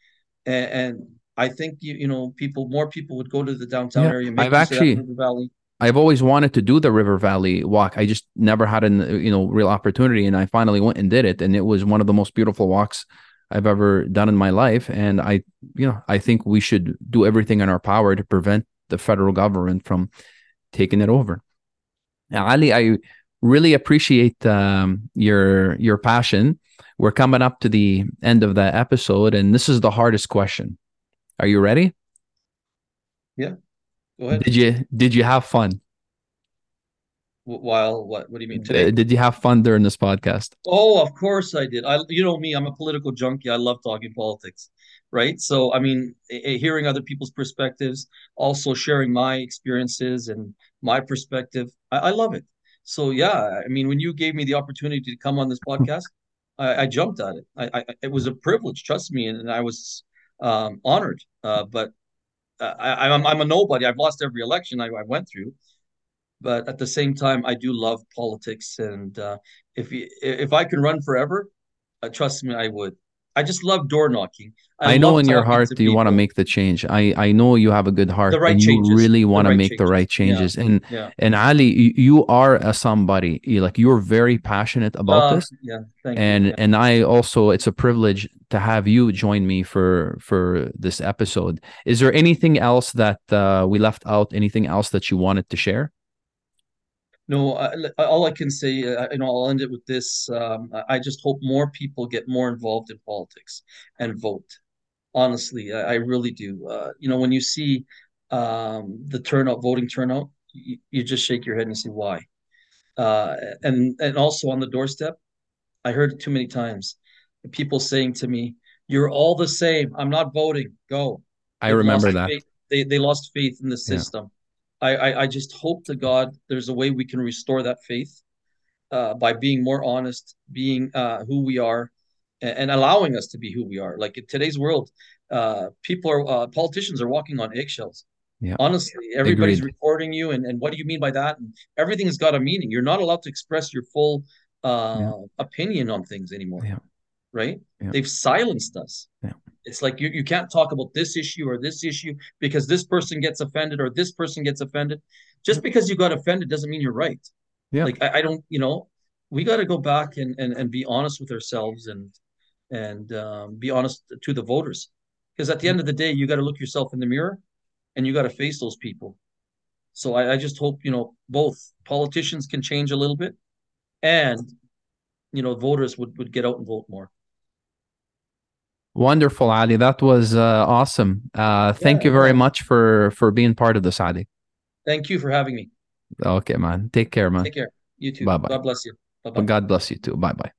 and, and I think you you know people more people would go to the downtown yeah, area. I've actually River Valley. I've always wanted to do the River Valley walk. I just never had an you know real opportunity, and I finally went and did it, and it was one of the most beautiful walks I've ever done in my life. And I you know I think we should do everything in our power to prevent the federal government from taking it over. Now, Ali, I really appreciate um, your your passion. We're coming up to the end of the episode, and this is the hardest question. Are you ready? Yeah. Go ahead. Did you did you have fun? While what? What do you mean today? Uh, did you have fun during this podcast? Oh, of course I did. I, you know me, I'm a political junkie. I love talking politics, right? So, I mean, hearing other people's perspectives, also sharing my experiences and my perspective, I, I love it. So yeah, I mean, when you gave me the opportunity to come on this podcast, I, I jumped at it. I, I, it was a privilege, trust me, and, and I was um, honored. Uh, but uh, I, am I'm, I'm a nobody. I've lost every election I, I, went through, but at the same time, I do love politics. And uh, if you, if I can run forever, uh, trust me, I would. I just love door knocking. I, know in your heart to you want to make the change. I I know you have a good heart right and you changes. really want to right make the right changes. changes. And Yeah. and Ali, you, are a somebody. You, like you're very passionate about Uh, this. yeah. Thank and you. Yeah. and I also it's a privilege to have you join me for for this episode. Is there anything else that uh, we left out? Anything else that you wanted to share? No, I, all I can say, uh, you know, I'll end it with this. Um, I just hope more people get more involved in politics and vote. Honestly, I, I really do. Uh, you know, when you see um, the turnout, voting turnout, you, you just shake your head and say, why? Uh, and and also on the doorstep, I heard it too many times. People saying to me, "You're all the same. I'm not voting. Go." I They've remember that. faith. They they lost faith in the Yeah. I, I I just hope to God there's a way we can restore that faith uh, by being more honest, being uh, who we are, and, and allowing us to be who we are. Like in today's world, uh, people are uh, politicians are walking on eggshells. Yeah. Honestly, everybody's Agreed. recording you, and, and what do you mean by that? And everything's got a meaning. You're not allowed to express your full uh, Yeah. opinion on things anymore. Yeah. Right? They've silenced us. It's like you, you can't talk about this issue or this issue because this person gets offended or this person gets offended. Just because you got offended doesn't mean you're right. Yeah. Like I, I don't, you know, we got to go back and, and and be honest with ourselves and and um, be honest to the voters. Because at the end of the day, you got to look yourself in the mirror and you got to face those people. So I, I just hope, you know, both politicians can change a little bit and, you know, voters would, would get out and vote more. Wonderful, Ali. That was uh, awesome. Uh, thank Yeah, you very yeah. much for for being part of this, Ali. Thank you for having me. Okay, man. Take care, man. Take care. You too. Bye-bye. God bless you. Bye bye. God bless you too. Bye bye.